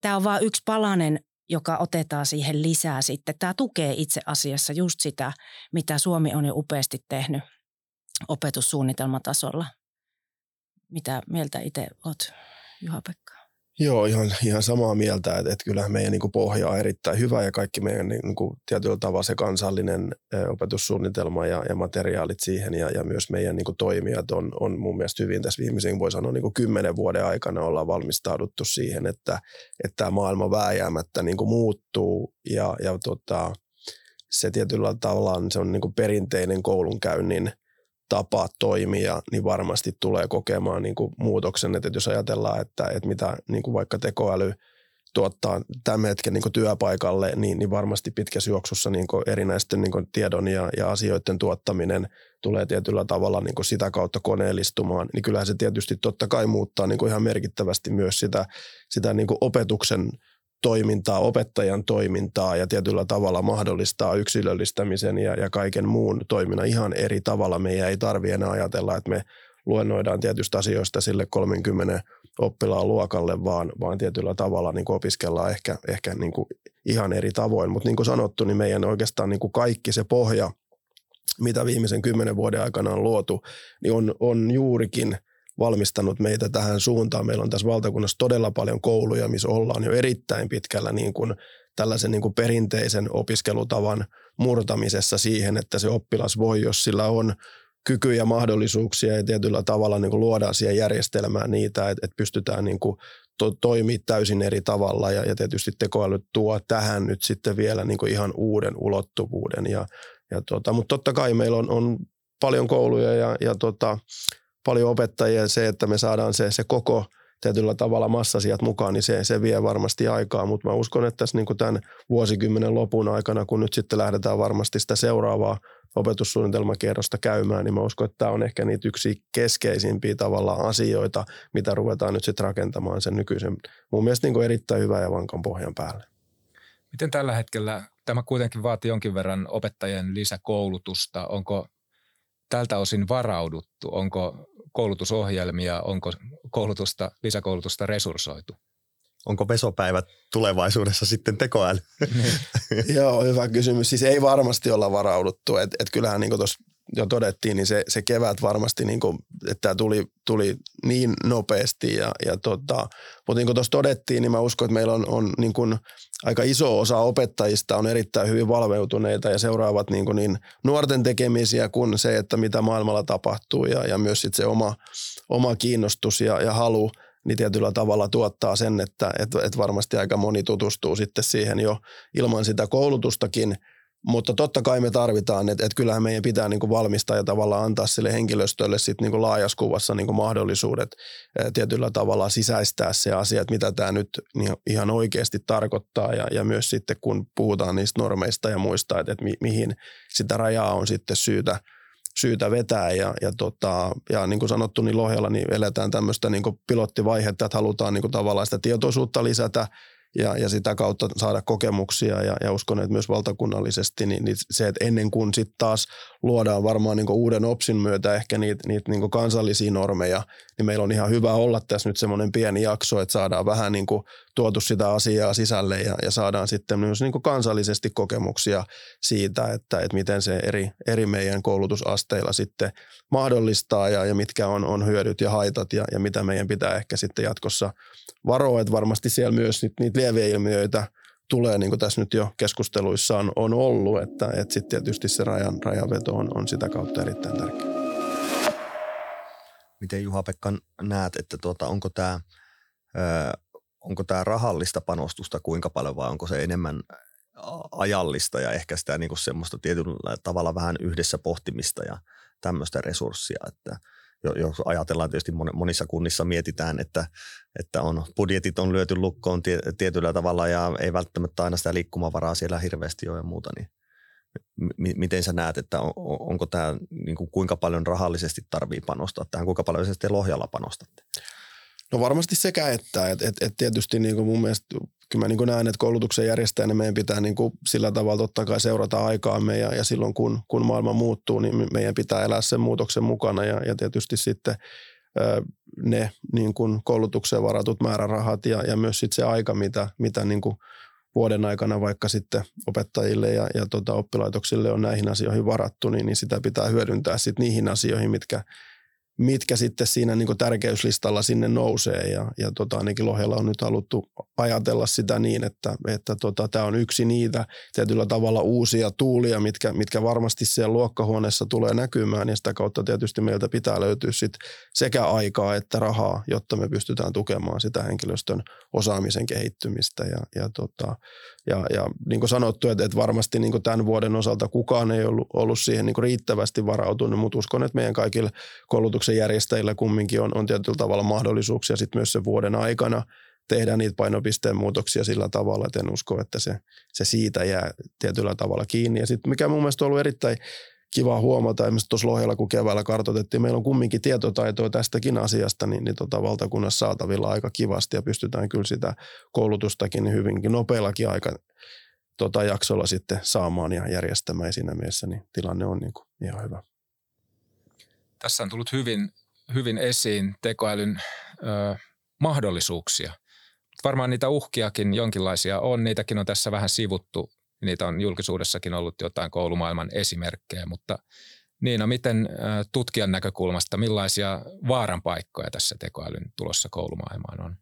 Tämä on vain yksi palanen, joka otetaan siihen lisää sitten. Tämä tukee itse asiassa just sitä, mitä Suomi on jo upeasti tehnyt opetussuunnitelmatasolla. Mitä mieltä itse olet, Juha-Pekka? Joo, ihan, ihan samaa mieltä, että, että kyllähän meidän niin kuin pohja on erittäin hyvä ja kaikki meidän niin kuin, tietyllä tavalla se kansallinen opetussuunnitelma ja, ja materiaalit siihen ja, ja myös meidän niin kuin, toimijat on, on mun mielestä hyvin tässä viimeisen, voi sanoa, niin kuin kymmenen vuoden aikana ollaan valmistauduttu siihen, että, että tämä maailma vääjäämättä niin kuin muuttuu ja, ja tota, se tietyllä tavalla se on niin kuin perinteinen koulunkäynnin – tapa toimia, niin varmasti tulee kokemaan niin kuin muutoksen. Että jos ajatellaan, että, että mitä niin kuin vaikka tekoäly tuottaa tämän hetken niin työpaikalle, niin, niin varmasti pitkässä juoksussa niin erinäisten niin tiedon ja, ja asioiden tuottaminen tulee tietyllä tavalla niin sitä kautta koneellistumaan. Niin kyllähän se tietysti totta kai muuttaa niin ihan merkittävästi myös sitä, sitä niin opetuksen – toimintaa, opettajan toimintaa ja tietyllä tavalla mahdollistaa yksilöllistämisen ja, ja kaiken muun toiminnan ihan eri tavalla. Meidän ei tarvitse enää ajatella, että me luennoidaan tietystä asioista sille 30 oppilaan luokalle, vaan, vaan tietyllä tavalla niin opiskellaan ehkä, ehkä niin kuin ihan eri tavoin. Mutta niin kuin sanottu, niin meidän oikeastaan niin kaikki se pohja, mitä viimeisen kymmenen vuoden aikana on luotu, niin on, on juurikin – valmistanut meitä tähän suuntaan. Meillä on tässä valtakunnassa todella paljon kouluja, missä ollaan jo erittäin pitkällä niin kuin tällaisen niin kuin perinteisen opiskelutavan murtamisessa siihen, että se oppilas voi, jos sillä on kykyjä ja mahdollisuuksia ja tietyllä tavalla niin kuin luodaan siihen järjestelmään niitä, että, että pystytään niin kuin to, toimii täysin eri tavalla ja, ja tietysti tekoäly tuo tähän nyt sitten vielä niin kuin ihan uuden ulottuvuuden. Ja, ja tota, mutta totta kai meillä on, on paljon kouluja ja, ja tota, paljon opettajia se, että me saadaan se, se koko tietyllä tavalla massasiat mukaan, niin se, se vie varmasti aikaa, mutta mä uskon, että tässä niin tämän vuosikymmenen lopun aikana, kun nyt sitten lähdetään varmasti sitä seuraavaa opetussuunnitelmakierrosta käymään, niin mä uskon, että tämä on ehkä niitä yksi keskeisimpiä tavallaan asioita, mitä ruvetaan nyt sitten rakentamaan sen nykyisen mun mielestä niin erittäin hyvän ja vankan pohjan päälle. Miten tällä hetkellä tämä kuitenkin vaatii jonkin verran opettajien lisäkoulutusta? Onko tältä osin varauduttu? Onko koulutusohjelmia, onko koulutusta, lisäkoulutusta resurssoitu? Onko vesopäivät tulevaisuudessa sitten tekoäly? Niin. Joo, hyvä kysymys. Siis ei varmasti olla varauduttu. Et, et kyllähän niin tuossa jo todettiin, niin se, se kevät varmasti, niin kuin, että tämä tuli, tuli niin nopeasti. Ja, ja tota, mutta niin kuin tuossa todettiin, niin mä uskon, että meillä on, on niin kuin aika iso osa opettajista on erittäin hyvin valveutuneita ja seuraavat niin, kuin niin nuorten tekemisiä kuin se, että mitä maailmalla tapahtuu ja, ja myös sit se oma, oma kiinnostus ja, ja halu niin tietyllä tavalla tuottaa sen, että, että, että varmasti aika moni tutustuu sitten siihen jo ilman sitä koulutustakin – mutta totta kai me tarvitaan, että, että kyllähän meidän pitää niin kuin valmistaa ja tavallaan antaa sille henkilöstölle sit niin kuin laajassa kuvassa niin kuin mahdollisuudet tietyllä tavalla sisäistää se asia, että mitä tämä nyt ihan oikeasti tarkoittaa ja, ja myös sitten kun puhutaan niistä normeista ja muista, että, että mi, mihin sitä rajaa on sitten syytä, syytä vetää. Ja, ja, tota, ja niin kuin sanottu, niin Lohjalla niin eletään tämmöistä niin pilottivaihetta, että halutaan niin kuin tavallaan sitä tietoisuutta lisätä ja, ja sitä kautta saada kokemuksia ja, ja uskon, että myös valtakunnallisesti niin, niin se, että ennen kuin sitten taas luodaan varmaan niin uuden OPSin myötä ehkä niitä, niitä niin kansallisia normeja, niin meillä on ihan hyvä olla tässä nyt semmoinen pieni jakso, että saadaan vähän niin tuotu sitä asiaa sisälle ja, ja saadaan sitten myös niin kansallisesti kokemuksia siitä, että, että miten se eri, eri meidän koulutusasteilla sitten mahdollistaa ja, ja mitkä on, on hyödyt ja haitat ja, ja mitä meidän pitää ehkä sitten jatkossa varoa, että varmasti siellä myös niitä lieveilmiöitä tulee, niin kuin tässä nyt jo keskusteluissa on, on ollut, että, että sitten tietysti se rajan, rajanveto on, on sitä kautta erittäin tärkeä. Miten Juha-Pekka näet, että tuota, onko tämä onko tämä rahallista panostusta kuinka paljon vai onko se enemmän ajallista ja ehkä sitä niin kuin semmoista tietyllä tavalla vähän yhdessä pohtimista ja tämmöistä resurssia, että – jos ajatellaan tietysti monissa kunnissa mietitään, että, että on, budjetit on lyöty lukkoon tietyllä tavalla ja ei välttämättä aina sitä liikkumavaraa siellä hirveästi ole ja muuta, niin miten sä näet, että on, onko tämä, niin kuin kuinka paljon rahallisesti tarvii panostaa tähän, kuinka paljon se sitten Lohjalla panostatte? No varmasti sekä että, että et, et tietysti niin kuin mun mielestä kyllä mä niin näen, että koulutuksen järjestäjänä meidän pitää niin kuin sillä tavalla totta kai seurata aikaamme ja, ja silloin kun, kun maailma muuttuu, niin meidän pitää elää sen muutoksen mukana ja, ja tietysti sitten ne niin kuin koulutukseen varatut määrärahat ja, ja myös sitten se aika, mitä, mitä niin kuin vuoden aikana vaikka sitten opettajille ja, ja tota oppilaitoksille on näihin asioihin varattu, niin, niin sitä pitää hyödyntää sitten niihin asioihin, mitkä, mitkä sitten siinä niin tärkeyslistalla sinne nousee. Ja, ja tota, ainakin Lohjalla on nyt haluttu ajatella sitä niin, että, että tota, tämä on yksi niitä tietyllä tavalla uusia tuulia, mitkä, mitkä varmasti siellä luokkahuoneessa tulee näkymään. Ja sitä kautta tietysti meiltä pitää löytyä sit sekä aikaa että rahaa, jotta me pystytään tukemaan sitä henkilöstön osaamisen kehittymistä. Ja, ja, tota, ja, ja niin kuin sanottu, että, että varmasti niin kuin tämän vuoden osalta kukaan ei ollut, ollut siihen niin kuin riittävästi varautunut, mutta uskon, että meidän kaikille koulutuksen järjestäjillä kumminkin on, on tietyllä tavalla mahdollisuuksia sitten myös sen vuoden aikana tehdä niitä painopisteen muutoksia sillä tavalla, että en usko, että se, se siitä jää tietyllä tavalla kiinni. Ja sitten mikä mun mielestä on ollut erittäin kiva huomata, esimerkiksi tuossa Lohjalla, kun keväällä kartoitettiin, meillä on kumminkin tietotaitoa tästäkin asiasta, niin, niin tota valtakunnassa saatavilla aika kivasti ja pystytään kyllä sitä koulutustakin hyvinkin nopeillakin aika tota jaksolla sitten saamaan ja järjestämään ja siinä mielessä, niin tilanne on niin kuin ihan hyvä. Tässä on tullut hyvin, hyvin esiin tekoälyn ö, mahdollisuuksia. Varmaan niitä uhkiakin jonkinlaisia on, niitäkin on tässä vähän sivuttu. Niitä on julkisuudessakin ollut jotain koulumaailman esimerkkejä, mutta Niina, miten tutkijan näkökulmasta, millaisia vaaranpaikkoja tässä tekoälyn tulossa koulumaailmaan on?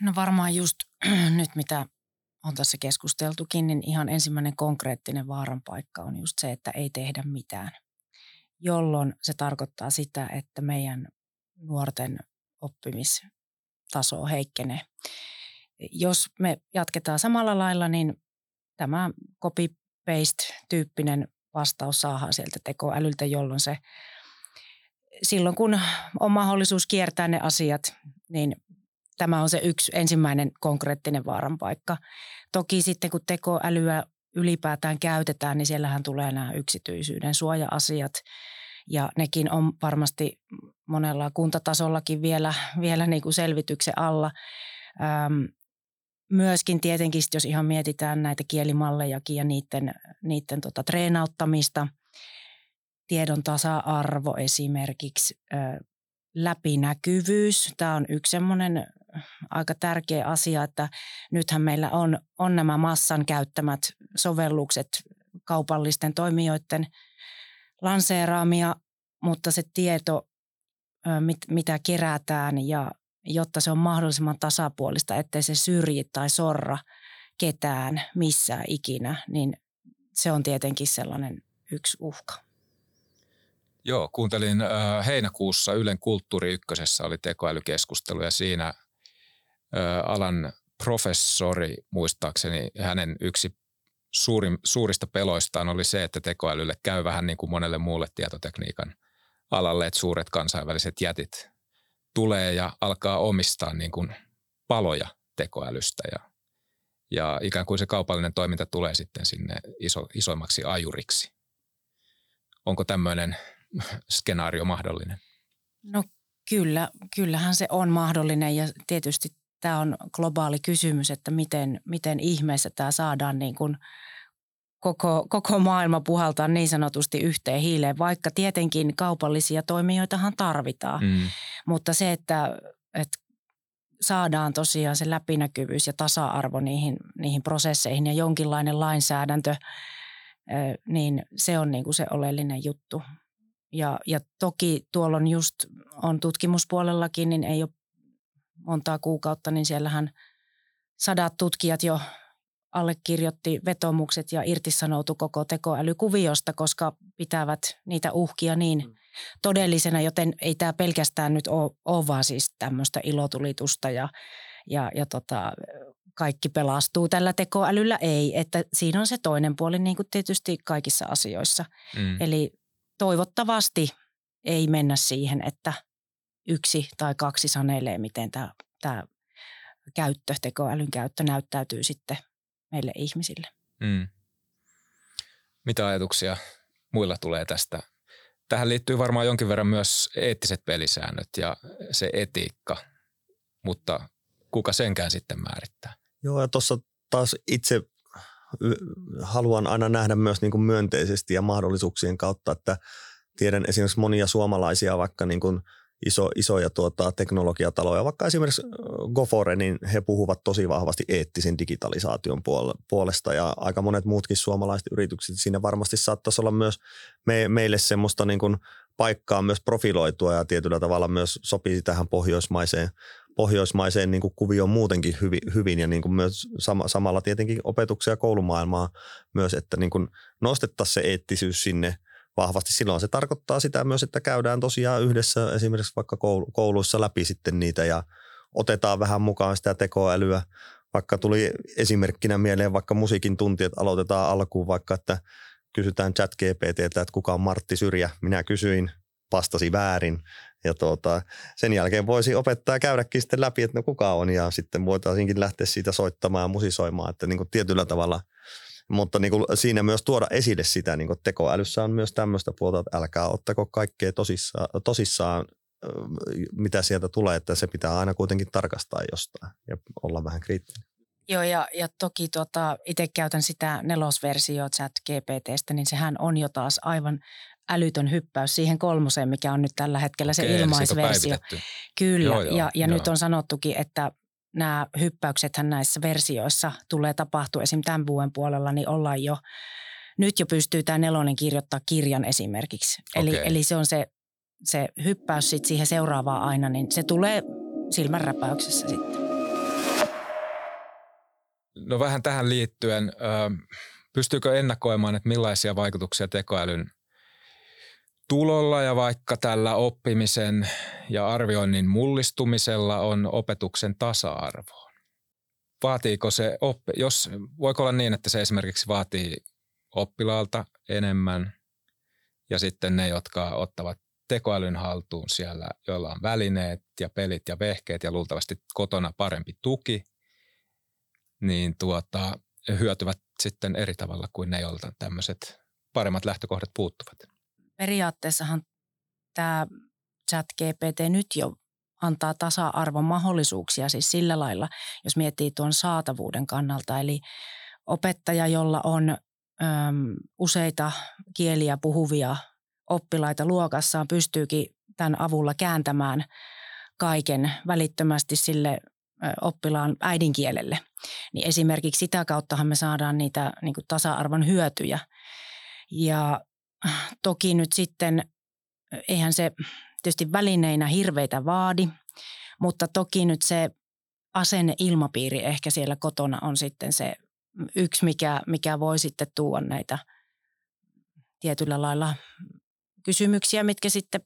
No varmaan just nyt mitä on tässä keskusteltukin, niin ihan ensimmäinen konkreettinen vaaranpaikka on just se, että ei tehdä mitään jolloin se tarkoittaa sitä, että meidän nuorten oppimistaso heikkenee. Jos me jatketaan samalla lailla, niin tämä copy-paste-tyyppinen vastaus saadaan sieltä tekoälyltä, jolloin se silloin kun on mahdollisuus kiertää ne asiat, niin tämä on se yksi ensimmäinen konkreettinen vaaran paikka. Toki sitten kun tekoälyä ylipäätään käytetään, niin siellähän tulee nämä yksityisyyden suoja-asiat. Ja nekin on varmasti monella kuntatasollakin vielä, vielä niin kuin selvityksen alla. Öm, myöskin tietenkin, jos ihan mietitään näitä kielimallejakin ja niiden, niiden tota, treenauttamista, tiedon tasa-arvo esimerkiksi, ö, läpinäkyvyys. Tämä on yksi semmoinen aika tärkeä asia, että nythän meillä on, on nämä massan käyttämät sovellukset kaupallisten toimijoiden lanseeraamia, mutta se tieto, mit, mitä kerätään ja jotta se on mahdollisimman tasapuolista, ettei se syrji tai sorra ketään missään ikinä, niin se on tietenkin sellainen yksi uhka. Joo, kuuntelin äh, heinäkuussa Ylen Kulttuuri Ykkösessä oli tekoälykeskustelu ja siinä alan professori muistaakseni hänen yksi suurin, suurista peloistaan oli se, että tekoälylle käy vähän niin kuin monelle muulle tietotekniikan alalle, että suuret kansainväliset jätit tulee ja alkaa omistaa niin kuin paloja tekoälystä ja, ja ikään kuin se kaupallinen toiminta tulee sitten sinne iso, isoimmaksi ajuriksi. onko tämmöinen skenaario mahdollinen? No kyllä, kyllähän se on mahdollinen ja tietysti tämä on globaali kysymys, että miten, miten ihmeessä tämä saadaan niin kuin koko, koko maailma puhaltaa niin sanotusti yhteen hiileen, vaikka tietenkin kaupallisia toimijoitahan tarvitaan. Mm. Mutta se, että, että saadaan tosiaan se läpinäkyvyys ja tasa-arvo niihin, niihin prosesseihin ja jonkinlainen lainsäädäntö, niin se on niin kuin se oleellinen juttu. Ja, ja toki tuolla on just, on tutkimuspuolellakin, niin ei ole montaa kuukautta, niin siellähän sadat tutkijat jo allekirjoitti vetomukset ja irtisanoutu koko tekoälykuviosta, koska pitävät niitä uhkia niin mm. todellisena, joten ei tämä pelkästään nyt ole, ole vaan siis tämmöistä ilotulitusta ja, ja, ja tota, kaikki pelastuu tällä tekoälyllä. Ei, että siinä on se toinen puoli niin kuin tietysti kaikissa asioissa. Mm. Eli toivottavasti ei mennä siihen, että yksi tai kaksi sanelee, miten tämä, tämä käyttö, tekoälyn käyttö näyttäytyy sitten meille ihmisille. Mm. Mitä ajatuksia muilla tulee tästä? Tähän liittyy varmaan jonkin verran myös eettiset pelisäännöt ja se etiikka, mutta kuka senkään sitten määrittää? Joo, ja tuossa taas itse haluan aina nähdä myös niin kuin myönteisesti ja mahdollisuuksien kautta, että tiedän esimerkiksi monia suomalaisia vaikka niin kuin iso, isoja tuota, teknologiataloja, vaikka esimerkiksi Gofore, niin he puhuvat tosi vahvasti eettisen digitalisaation puolesta ja aika monet muutkin suomalaiset yritykset. Siinä varmasti saattaisi olla myös me, meille semmoista niin kuin paikkaa myös profiloitua ja tietyllä tavalla myös sopii tähän pohjoismaiseen pohjoismaiseen niin kuin kuvioon muutenkin hyvin, hyvin ja niin kuin myös sama, samalla tietenkin opetuksia ja koulumaailmaa myös, että niin kuin nostettaisiin se eettisyys sinne vahvasti. Silloin se tarkoittaa sitä myös, että käydään tosiaan yhdessä esimerkiksi vaikka kouluissa läpi sitten niitä ja otetaan vähän mukaan sitä tekoälyä. Vaikka tuli esimerkkinä mieleen vaikka musiikin tunti, että aloitetaan alkuun vaikka, että kysytään chat GPTltä, että kuka on Martti Syrjä. Minä kysyin, vastasi väärin. Ja tuota, sen jälkeen voisi opettaa käydäkin sitten läpi, että no kuka on ja sitten voitaisiinkin lähteä siitä soittamaan ja musisoimaan, että niin kuin tietyllä tavalla – mutta niin kuin siinä myös tuoda esille sitä, niin kuin tekoälyssä on myös tämmöistä puolta, että älkää ottako kaikkea tosissaan, tosissaan mitä sieltä tulee, että se pitää aina kuitenkin tarkastaa jostain ja olla vähän kriittinen. Joo, ja, ja toki tuota, itse käytän sitä nelosversiota chat GPTstä, niin sehän on jo taas aivan älytön hyppäys siihen kolmoseen, mikä on nyt tällä hetkellä Okei, se ilmaisversio. Kyllä, joo, joo, ja, ja joo. nyt on sanottukin, että nämä hyppäyksethän näissä versioissa tulee tapahtua esim. tämän vuoden puolella, niin ollaan jo, nyt jo pystyy tämä nelonen kirjoittaa kirjan esimerkiksi. Eli, okay. eli se on se, se hyppäys sit siihen seuraavaan aina, niin se tulee silmänräpäyksessä sitten. No vähän tähän liittyen, pystyykö ennakoimaan, että millaisia vaikutuksia tekoälyn tulolla ja vaikka tällä oppimisen ja arvioinnin mullistumisella on opetuksen tasa-arvoon? Vaatiiko se oppi, jos, voiko olla niin, että se esimerkiksi vaatii oppilaalta enemmän ja sitten ne, jotka ottavat tekoälyn haltuun siellä, joilla on välineet ja pelit ja vehkeet ja luultavasti kotona parempi tuki, niin tuota, hyötyvät sitten eri tavalla kuin ne, joilta tämmöiset paremmat lähtökohdat puuttuvat periaatteessahan tämä chat GPT nyt jo antaa tasa-arvon mahdollisuuksia siis sillä lailla, jos miettii tuon saatavuuden kannalta. Eli opettaja, jolla on äm, useita kieliä puhuvia oppilaita luokassaan, pystyykin tämän avulla kääntämään kaiken välittömästi sille oppilaan äidinkielelle. Niin esimerkiksi sitä kauttahan me saadaan niitä niin tasa-arvon hyötyjä. Ja toki nyt sitten, eihän se tietysti välineinä hirveitä vaadi, mutta toki nyt se asenne ilmapiiri ehkä siellä kotona on sitten se yksi, mikä, mikä voi sitten tuoda näitä tietyllä lailla kysymyksiä, mitkä sitten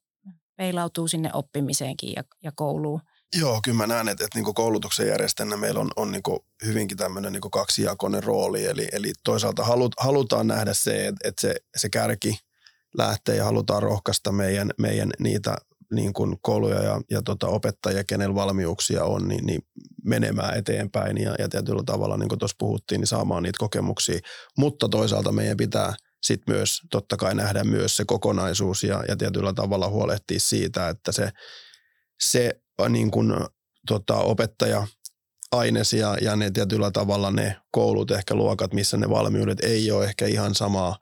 peilautuu sinne oppimiseenkin ja, ja kouluun. Joo, kyllä mä näen, että, että niin koulutuksen järjestäjänä meillä on, on niin hyvinkin tämmöinen niin kaksijakoinen rooli. Eli, eli toisaalta halut, halutaan nähdä se, että, että se, se kärki lähtee ja halutaan rohkaista meidän, meidän niitä niin kuin kouluja ja, ja tota opettajia, kenellä valmiuksia on, niin, niin menemään eteenpäin ja, ja tietyllä tavalla, niin kuin tuossa puhuttiin, niin saamaan niitä kokemuksia. Mutta toisaalta meidän pitää sit myös totta kai nähdä myös se kokonaisuus ja, ja tietyllä tavalla huolehtia siitä, että se, se niin kuin, tota, opettaja aines ja, ja ne tietyllä tavalla ne koulut, ehkä luokat, missä ne valmiudet ei ole ehkä ihan samaa,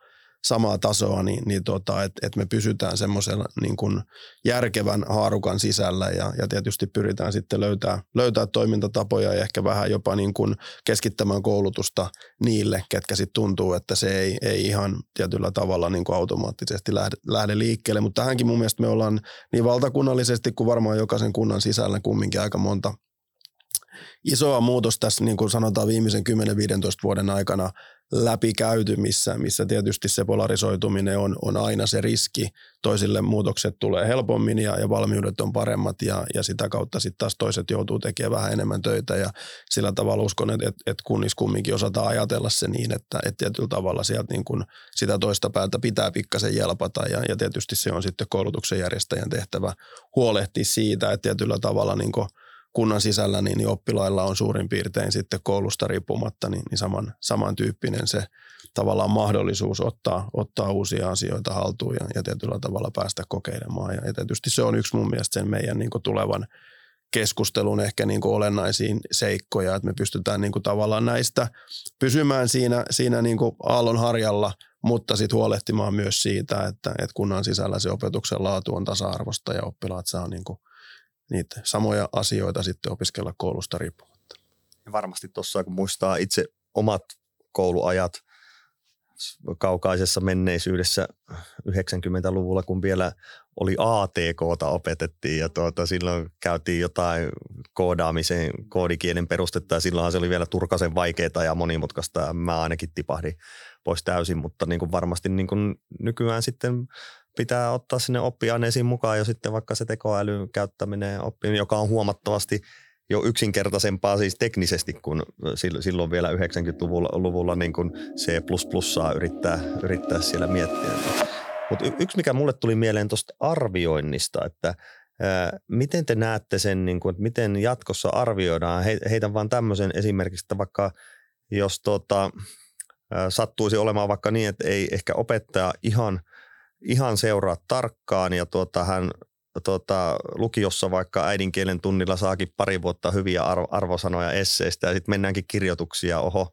samaa tasoa, niin, niin tota, että et me pysytään semmoisella niin kuin järkevän haarukan sisällä ja, ja tietysti pyritään sitten löytää, löytää toimintatapoja ja ehkä vähän jopa niin kuin keskittämään koulutusta niille, ketkä sitten tuntuu, että se ei, ei ihan tietyllä tavalla niin kuin automaattisesti lähde, lähde liikkeelle, mutta tähänkin mun mielestä me ollaan niin valtakunnallisesti kuin varmaan jokaisen kunnan sisällä kumminkin aika monta isoa muutos tässä, niin kuin sanotaan viimeisen 10-15 vuoden aikana läpikäyty, missä, missä tietysti se polarisoituminen on, on aina se riski. Toisille muutokset tulee helpommin ja, ja valmiudet on paremmat ja, ja sitä kautta sitten taas toiset joutuu tekemään vähän enemmän töitä ja sillä tavalla uskon, että, että, että kunnissa kumminkin osataan ajatella se niin, että, että tietyllä tavalla sieltä niin kuin sitä toista päätä pitää pikkasen jelpata ja, ja tietysti se on sitten koulutuksen järjestäjän tehtävä huolehtia siitä, että tietyllä tavalla niin kuin – kunnan sisällä, niin, niin oppilailla on suurin piirtein sitten koulusta riippumatta niin, niin saman, samantyyppinen se tavallaan mahdollisuus ottaa, ottaa uusia asioita haltuun ja, ja tietyllä tavalla päästä kokeilemaan. Ja, ja tietysti se on yksi mun mielestä sen meidän niin tulevan keskustelun ehkä niin kuin olennaisiin seikkoja, että me pystytään niin kuin tavallaan näistä pysymään siinä, siinä niin kuin aallon harjalla, mutta sitten huolehtimaan myös siitä, että, että kunnan sisällä se opetuksen laatu on tasa-arvosta ja oppilaat saa niin kuin niitä samoja asioita sitten opiskella koulusta riippumatta. Ja varmasti tuossa, kun muistaa itse omat kouluajat kaukaisessa menneisyydessä 90-luvulla, kun vielä oli ATKta opetettiin ja tuota, silloin käytiin jotain koodaamisen koodikielen perustetta ja silloinhan se oli vielä turkasen vaikeaa ja monimutkaista ja mä ainakin tipahdin pois täysin, mutta niin kuin varmasti niin kuin nykyään sitten pitää ottaa sinne oppiaineisiin mukaan jo sitten vaikka se tekoälyn käyttäminen oppiminen, joka on huomattavasti jo yksinkertaisempaa siis teknisesti kuin silloin vielä 90-luvulla luvulla niin kuin C++aa yrittää, yrittää siellä miettiä. Mutta yksi, mikä mulle tuli mieleen tuosta arvioinnista, että miten te näette sen, niin kuin, että miten jatkossa arvioidaan? He, heitän vaan tämmöisen esimerkiksi, että vaikka jos ää, sattuisi olemaan vaikka niin, että ei ehkä opettaja ihan – ihan seuraa tarkkaan ja tuota, hän tuota, lukiossa vaikka äidinkielen tunnilla saakin pari vuotta hyviä arvo, arvosanoja esseistä ja sitten mennäänkin kirjoituksia, oho,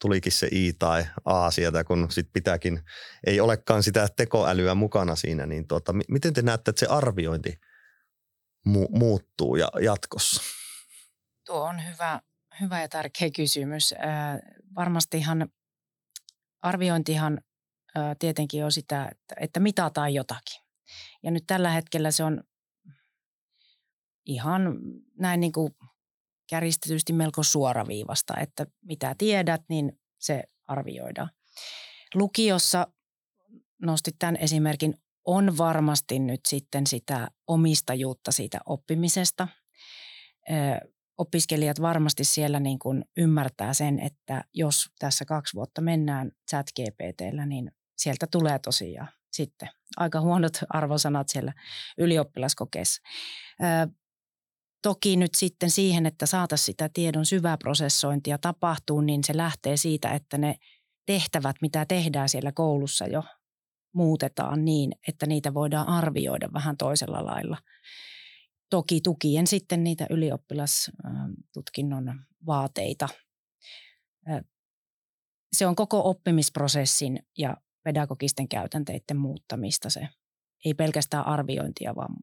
tulikin se I tai A sieltä, kun sit pitääkin, ei olekaan sitä tekoälyä mukana siinä, niin tuota, miten te näette, että se arviointi mu- muuttuu ja jatkossa? Tuo on hyvä, hyvä ja tärkeä kysymys. Äh, varmastihan arviointihan tietenkin on sitä, että, mitataan jotakin. Ja nyt tällä hetkellä se on ihan näin niin kuin kärjistetysti melko suoraviivasta, että mitä tiedät, niin se arvioidaan. Lukiossa nostit tämän esimerkin, on varmasti nyt sitten sitä omistajuutta siitä oppimisesta opiskelijat varmasti siellä niin kuin ymmärtää sen, että jos tässä kaksi vuotta mennään chat GPTllä, niin sieltä tulee tosiaan sitten aika huonot arvosanat siellä ylioppilaskokeessa. Toki nyt sitten siihen, että saataisiin sitä tiedon syvää prosessointia tapahtuu, niin se lähtee siitä, että ne tehtävät, mitä tehdään siellä koulussa jo, muutetaan niin, että niitä voidaan arvioida vähän toisella lailla. Toki tukien sitten niitä ylioppilastutkinnon vaateita. Se on koko oppimisprosessin ja pedagogisten käytänteiden muuttamista. Se ei pelkästään arviointia vaan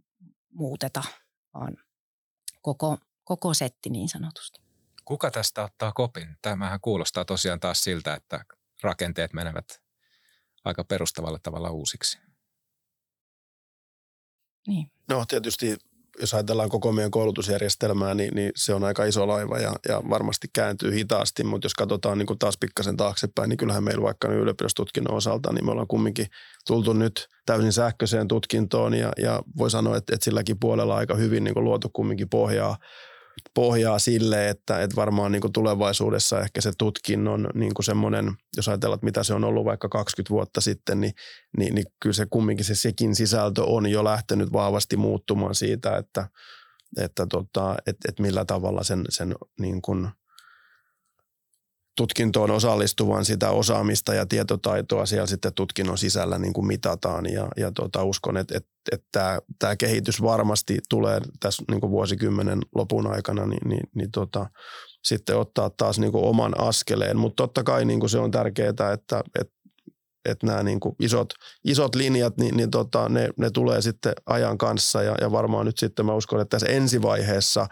muuteta, vaan koko, koko setti niin sanotusti. Kuka tästä ottaa kopin? Tämähän kuulostaa tosiaan taas siltä, että rakenteet menevät aika perustavalla tavalla uusiksi. Niin. No tietysti jos ajatellaan koko meidän koulutusjärjestelmää, niin, niin se on aika iso laiva ja, ja varmasti kääntyy hitaasti, mutta jos katsotaan niin kuin taas pikkasen taaksepäin, niin kyllähän meillä vaikka nyt ylioppilastutkinnon osalta, niin me ollaan kumminkin tultu nyt täysin sähköiseen tutkintoon ja, ja voi sanoa, että, että silläkin puolella aika hyvin niin kuin luotu kumminkin pohjaa pohjaa sille, että, että varmaan niin kuin tulevaisuudessa ehkä se tutkinnon niin kuin semmoinen, jos ajatellaan, että mitä se on ollut vaikka 20 vuotta sitten, niin, niin, niin kyllä se kumminkin se sekin sisältö on jo lähtenyt vahvasti muuttumaan siitä, että, että, tota, että, että millä tavalla sen, sen niin kuin tutkintoon osallistuvan sitä osaamista ja tietotaitoa siellä sitten tutkinnon sisällä niin kuin mitataan. Ja, ja tota, uskon, että, että, että tämä, tämä kehitys varmasti tulee tässä niin kuin vuosikymmenen lopun aikana, niin, niin, niin tota, sitten ottaa taas niin kuin oman askeleen. Mutta totta kai niin kuin se on tärkeää, että, että, että nämä niin kuin isot, isot linjat, niin, niin tota, ne, ne tulee sitten ajan kanssa ja, ja varmaan nyt sitten mä uskon, että tässä ensivaiheessa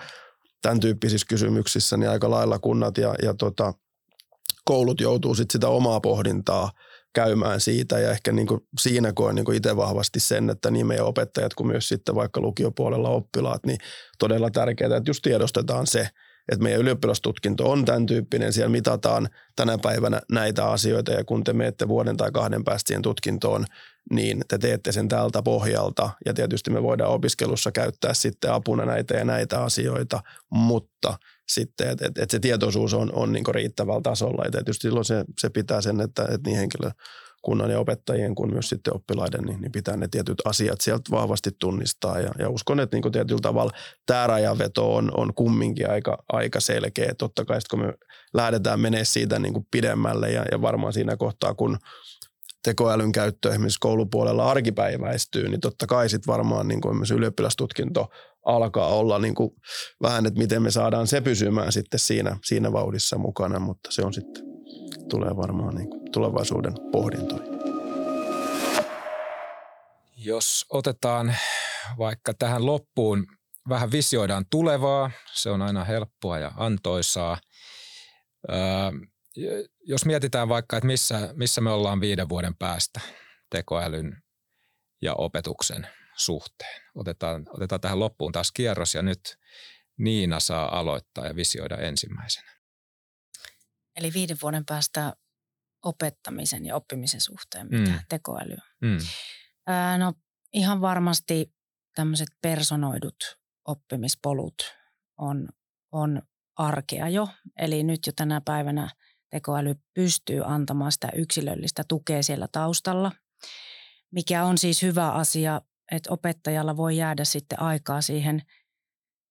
tämän tyyppisissä kysymyksissä niin aika lailla kunnat ja, ja tota, koulut joutuu sitten sitä omaa pohdintaa käymään siitä ja ehkä niin kuin siinä koen niin kuin itse vahvasti sen, että niin meidän opettajat kuin myös sitten vaikka lukiopuolella oppilaat, niin todella tärkeää, että just tiedostetaan se, että meidän ylioppilastutkinto on tämän tyyppinen, siellä mitataan tänä päivänä näitä asioita ja kun te menette vuoden tai kahden päästä siihen tutkintoon, niin te teette sen tältä pohjalta ja tietysti me voidaan opiskelussa käyttää sitten apuna näitä ja näitä asioita, mutta sitten, että et, et se tietoisuus on, on niin riittävällä tasolla ja tietysti silloin se, se pitää sen, että, että niin henkilö, kunnan ja opettajien kuin myös sitten oppilaiden, niin, niin pitää ne tietyt asiat sieltä vahvasti tunnistaa. Ja, ja uskon, että niin tietyllä tavalla tämä rajaveto on, on kumminkin aika, aika selkeä. Totta kai kun me lähdetään menee siitä niin pidemmälle ja, ja varmaan siinä kohtaa, kun tekoälyn käyttö esimerkiksi koulupuolella arkipäiväistyy, niin totta kai sitten varmaan niin kuin myös ylioppilastutkinto alkaa olla niin kuin vähän, että miten me saadaan se pysymään sitten siinä, siinä vauhdissa mukana, mutta se on sitten tulee varmaan niin kuin tulevaisuuden pohdintoja. Jos otetaan vaikka tähän loppuun, vähän visioidaan tulevaa, se on aina helppoa ja antoisaa. Öö, jos mietitään vaikka, että missä, missä me ollaan viiden vuoden päästä tekoälyn ja opetuksen suhteen. Otetaan, otetaan tähän loppuun taas kierros ja nyt Niina saa aloittaa ja visioida ensimmäisenä. Eli viiden vuoden päästä opettamisen ja oppimisen suhteen, mitä mm. tekoäly. Mm. Ää, no ihan varmasti tämmöiset personoidut oppimispolut on, on arkea jo. Eli nyt jo tänä päivänä tekoäly pystyy antamaan sitä yksilöllistä tukea siellä taustalla, mikä on siis hyvä asia, että opettajalla voi jäädä sitten aikaa siihen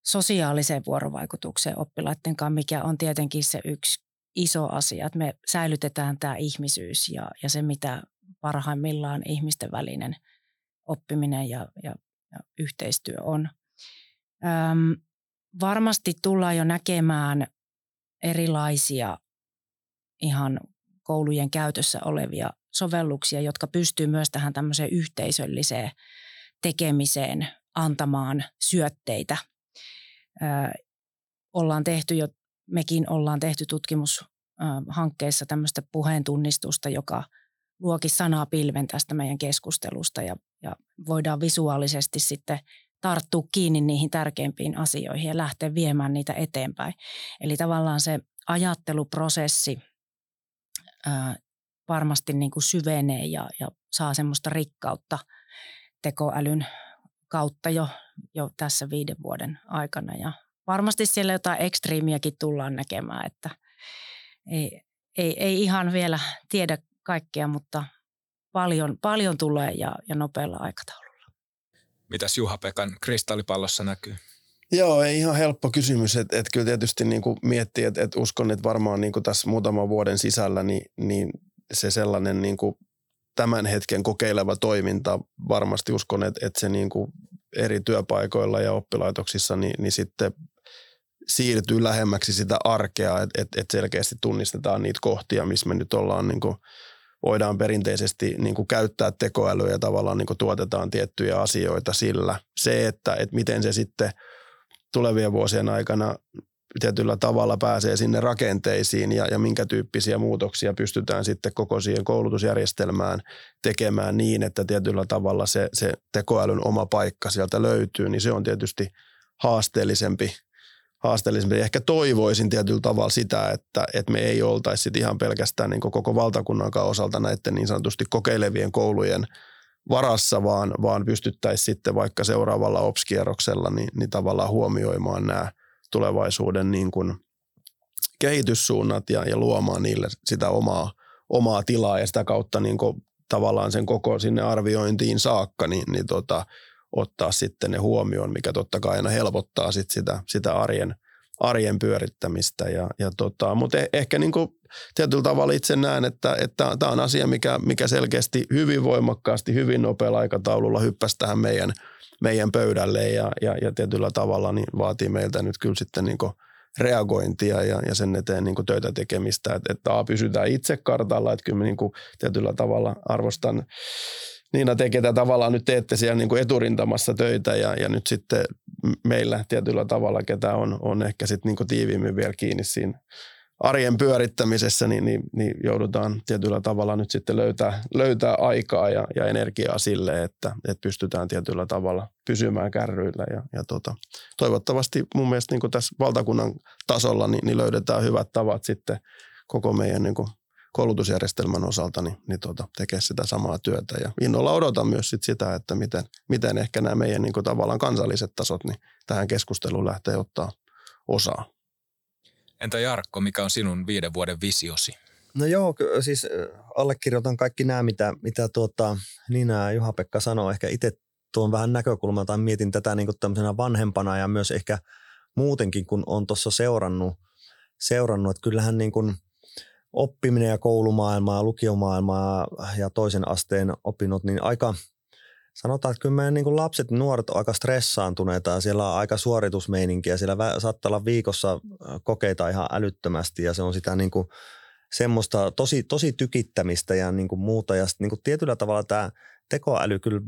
sosiaaliseen vuorovaikutukseen oppilaiden kanssa, mikä on tietenkin se yksi iso asia, että me säilytetään tämä ihmisyys ja, ja se, mitä parhaimmillaan ihmisten välinen oppiminen ja, ja, ja yhteistyö on. Öm, varmasti tullaan jo näkemään erilaisia ihan koulujen käytössä olevia sovelluksia, jotka pystyy myös tähän tämmöiseen yhteisölliseen tekemiseen antamaan syötteitä. Ö, ollaan tehty jo mekin ollaan tehty tutkimushankkeessa tämmöistä puheen tunnistusta, joka luokin sanaa pilven tästä meidän keskustelusta ja, ja voidaan visuaalisesti sitten tarttua kiinni niihin tärkeimpiin asioihin ja lähteä viemään niitä eteenpäin. Eli tavallaan se ajatteluprosessi varmasti niin kuin syvenee ja, ja saa semmoista rikkautta tekoälyn kautta jo, jo tässä viiden vuoden aikana ja varmasti siellä jotain ekstriimiäkin tullaan näkemään, että ei, ei, ei ihan vielä tiedä kaikkea, mutta paljon, paljon tulee ja, ja nopealla aikataululla. Mitäs Juha-Pekan kristallipallossa näkyy? Joo, ei ihan helppo kysymys. Että et kyllä tietysti niin kuin miettii, että et uskon, että varmaan niin kuin tässä muutaman vuoden sisällä niin, niin se sellainen niin kuin tämän hetken kokeileva toiminta, varmasti uskon, että, että se niin kuin eri työpaikoilla ja oppilaitoksissa, niin, niin sitten siirtyy lähemmäksi sitä arkea, että et, et selkeästi tunnistetaan niitä kohtia, missä me nyt ollaan niin kuin, voidaan perinteisesti niin kuin käyttää tekoälyä ja tavallaan niin kuin tuotetaan tiettyjä asioita sillä. Se, että, että miten se sitten tulevien vuosien aikana tietyllä tavalla pääsee sinne rakenteisiin ja, ja minkä tyyppisiä muutoksia pystytään sitten koko siihen koulutusjärjestelmään tekemään niin, että tietyllä tavalla se, se tekoälyn oma paikka sieltä löytyy, niin se on tietysti haasteellisempi haasteellisempi. Ehkä toivoisin tietyllä tavalla sitä, että, että me ei oltaisi ihan pelkästään niin koko valtakunnan osalta näiden niin sanotusti kokeilevien koulujen varassa, vaan, vaan pystyttäisiin sitten vaikka seuraavalla OPS-kierroksella niin, niin tavallaan huomioimaan nämä tulevaisuuden niin kuin kehityssuunnat ja, ja luomaan niille sitä omaa, omaa tilaa ja sitä kautta niin kuin tavallaan sen koko sinne arviointiin saakka, niin, niin tota, ottaa sitten ne huomioon, mikä totta kai aina helpottaa sit sitä, sitä arjen, arjen pyörittämistä. Ja, ja tota, mutta e, ehkä niin kuin tietyllä tavalla itse näen, että, tämä on asia, mikä, mikä selkeästi hyvin voimakkaasti, hyvin nopealla aikataululla hyppäsi tähän meidän, meidän pöydälle ja, ja, ja tietyllä tavalla niin vaatii meiltä nyt kyllä sitten niin kuin reagointia ja, ja sen eteen niin kuin töitä tekemistä, että, että A, pysytään itse kartalla, että kyllä niin kuin tietyllä tavalla arvostan Niina tekee tätä tavallaan nyt teette siellä niin kuin eturintamassa töitä ja, ja nyt sitten meillä tietyllä tavalla, ketä on, on ehkä sitten niin kuin tiiviimmin vielä kiinni siinä arjen pyörittämisessä, niin, niin, niin joudutaan tietyllä tavalla nyt sitten löytää, löytää aikaa ja, ja energiaa sille, että, että pystytään tietyllä tavalla pysymään kärryillä. Ja, ja tota, toivottavasti mun mielestä niin tässä valtakunnan tasolla niin, niin löydetään hyvät tavat sitten koko meidän niin koulutusjärjestelmän osalta niin, niin tota, tekee sitä samaa työtä. Ja innolla odotan myös sit sitä, että miten, miten ehkä nämä meidän niin kuin tavallaan kansalliset tasot niin tähän keskusteluun lähtee ottaa osaa. Entä Jarkko, mikä on sinun viiden vuoden visiosi? No joo, siis allekirjoitan kaikki nämä, mitä, mitä tuota, Niina ja Juha-Pekka sanoo. Ehkä itse tuon vähän näkökulmaa tai mietin tätä niin kuin tämmöisenä vanhempana ja myös ehkä muutenkin, kun on tuossa seurannut, seurannut, että kyllähän niin kuin oppiminen ja koulumaailmaa, lukiomaailmaa ja toisen asteen opinnot, niin aika – sanotaan, että kyllä meidän niin lapset ja nuoret on aika stressaantuneita ja siellä on aika suoritusmeininkiä. Siellä saattaa olla viikossa kokeita ihan älyttömästi ja se on sitä niin kuin semmoista tosi, tosi tykittämistä ja niin kuin muuta. Ja niin kuin tietyllä tavalla tämä tekoäly kyllä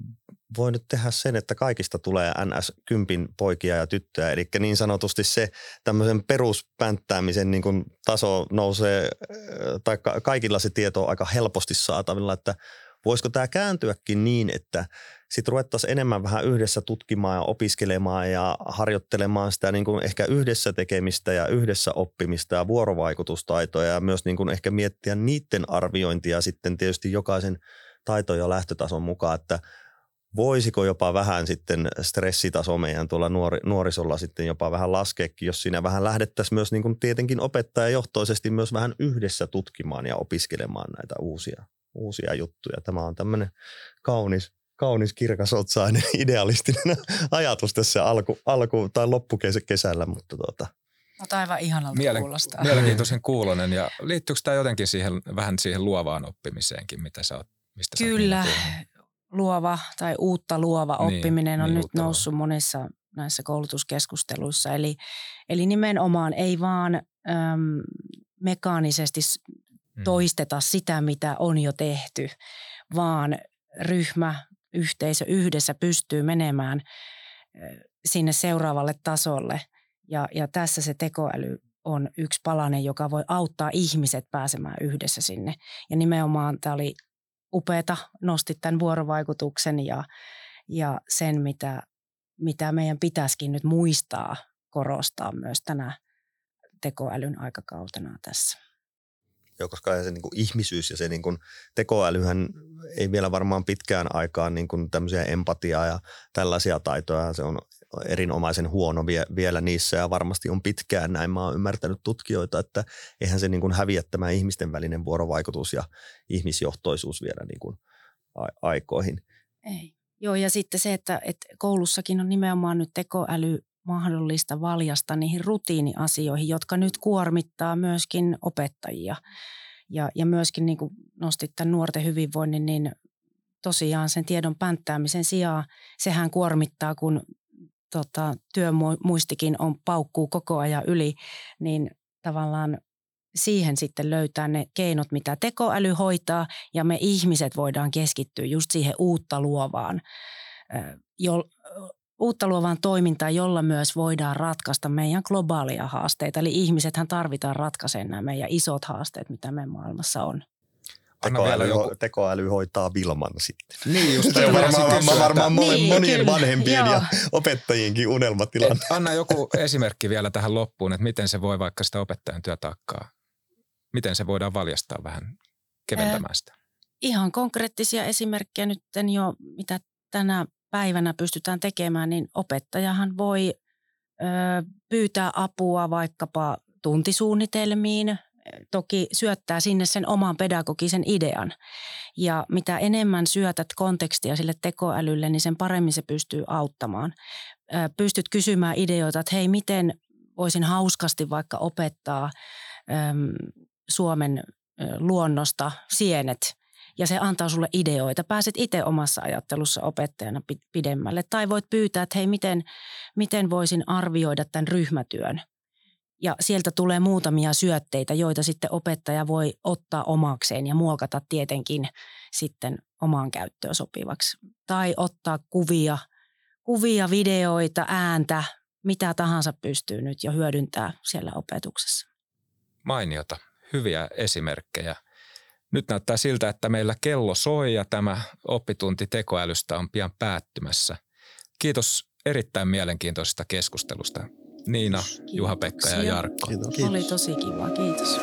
voi nyt tehdä sen, että kaikista tulee NS-kympin poikia ja tyttöjä. Eli niin sanotusti se tämmöisen peruspänttäämisen niin kuin taso nousee, tai kaikilla se tieto on aika helposti saatavilla, että voisiko tämä kääntyäkin niin, että sitten ruvettaisiin enemmän vähän yhdessä tutkimaan ja opiskelemaan ja harjoittelemaan sitä niin kuin ehkä yhdessä tekemistä ja yhdessä oppimista ja vuorovaikutustaitoja ja myös niin kuin ehkä miettiä niiden arviointia sitten tietysti jokaisen taito- ja lähtötason mukaan, että voisiko jopa vähän sitten stressitaso meidän tuolla nuori, nuorisolla sitten jopa vähän laskeekin, jos siinä vähän lähdettäisiin myös niin kuin tietenkin opettajajohtoisesti myös vähän yhdessä tutkimaan ja opiskelemaan näitä uusia, uusia juttuja. Tämä on tämmöinen kaunis, kaunis kirkasotsainen idealistinen ajatus tässä alku, alku tai loppukesällä, mutta tuota, No aivan ihanalta Mielen, kuulostaa. Mielenkiintoisen kuulonen ja liittyykö tämä jotenkin siihen, vähän siihen luovaan oppimiseenkin, mitä sä oot, mistä Kyllä, luova tai uutta luova niin, oppiminen on niin, nyt noussut luova. monissa näissä koulutuskeskusteluissa. Eli, eli nimenomaan ei vaan äm, mekaanisesti mm. toisteta sitä, mitä on jo tehty, vaan ryhmä yhteisö yhdessä pystyy menemään sinne seuraavalle tasolle. Ja, ja tässä se tekoäly on yksi palanen, joka voi auttaa ihmiset pääsemään yhdessä sinne. Ja nimenomaan tämä oli upeata, nosti tämän vuorovaikutuksen ja, ja sen, mitä, mitä meidän pitäisikin nyt muistaa korostaa myös tänä tekoälyn aikakautena tässä. Joo, koska se niin kuin ihmisyys ja se niin kuin tekoälyhän ei vielä varmaan pitkään aikaan niin kuin tämmöisiä empatiaa ja tällaisia taitoja. Se on erinomaisen huono vie, vielä niissä ja varmasti on pitkään näin. Mä oon ymmärtänyt tutkijoita, että eihän se niin kuin häviä tämä ihmisten välinen vuorovaikutus ja ihmisjohtoisuus vielä niin kuin aikoihin. Ei. Joo, ja sitten se, että, että koulussakin on nimenomaan nyt tekoäly mahdollista valjasta niihin rutiiniasioihin, jotka nyt kuormittaa myöskin opettajia. Ja, ja myöskin niin kuin nostit tämän nuorten hyvinvoinnin, niin tosiaan sen tiedon pänttäämisen sijaan sehän kuormittaa, kun tota, työmuistikin on paukkuu koko ajan yli, niin tavallaan siihen sitten löytää ne keinot, mitä tekoäly hoitaa ja me ihmiset voidaan keskittyä just siihen uutta luovaan, jo, uutta luovaan toimintaan, jolla myös voidaan ratkaista meidän globaalia haasteita. Eli ihmisethän tarvitaan ratkaisemaan nämä meidän isot haasteet, mitä meidän maailmassa on. Tekoäly, joku... tekoäly hoitaa Vilman sitten. Niin just. Se on varmaan, varmaan, varmaan niin, monien kyllä. vanhempien Joo. ja opettajienkin unelmatilanne. Anna joku esimerkki vielä tähän loppuun, että miten se voi vaikka sitä opettajan työtaakkaa, miten se voidaan valjastaa vähän keventämään sitä? Äh, ihan konkreettisia esimerkkejä nyt jo, mitä tänä päivänä pystytään tekemään, niin opettajahan voi ö, pyytää apua vaikkapa tuntisuunnitelmiin, toki syöttää sinne sen oman pedagogisen idean. Ja mitä enemmän syötät kontekstia sille tekoälylle, niin sen paremmin se pystyy auttamaan. Pystyt kysymään ideoita, että hei, miten voisin hauskasti vaikka opettaa äm, Suomen luonnosta sienet ja se antaa sulle ideoita. Pääset itse omassa ajattelussa opettajana pidemmälle. Tai voit pyytää, että hei, miten, miten voisin arvioida tämän ryhmätyön. Ja sieltä tulee muutamia syötteitä, joita sitten opettaja voi ottaa omakseen ja muokata tietenkin sitten omaan käyttöön sopivaksi. Tai ottaa kuvia, kuvia, videoita, ääntä, mitä tahansa pystyy nyt jo hyödyntää siellä opetuksessa. Mainiota, hyviä esimerkkejä. Nyt näyttää siltä, että meillä kello soi ja tämä oppitunti tekoälystä on pian päättymässä. Kiitos erittäin mielenkiintoisesta keskustelusta. Niina, Juha-Pekka ja Jarkko. Kiitos. Oli tosi kiva, kiitos.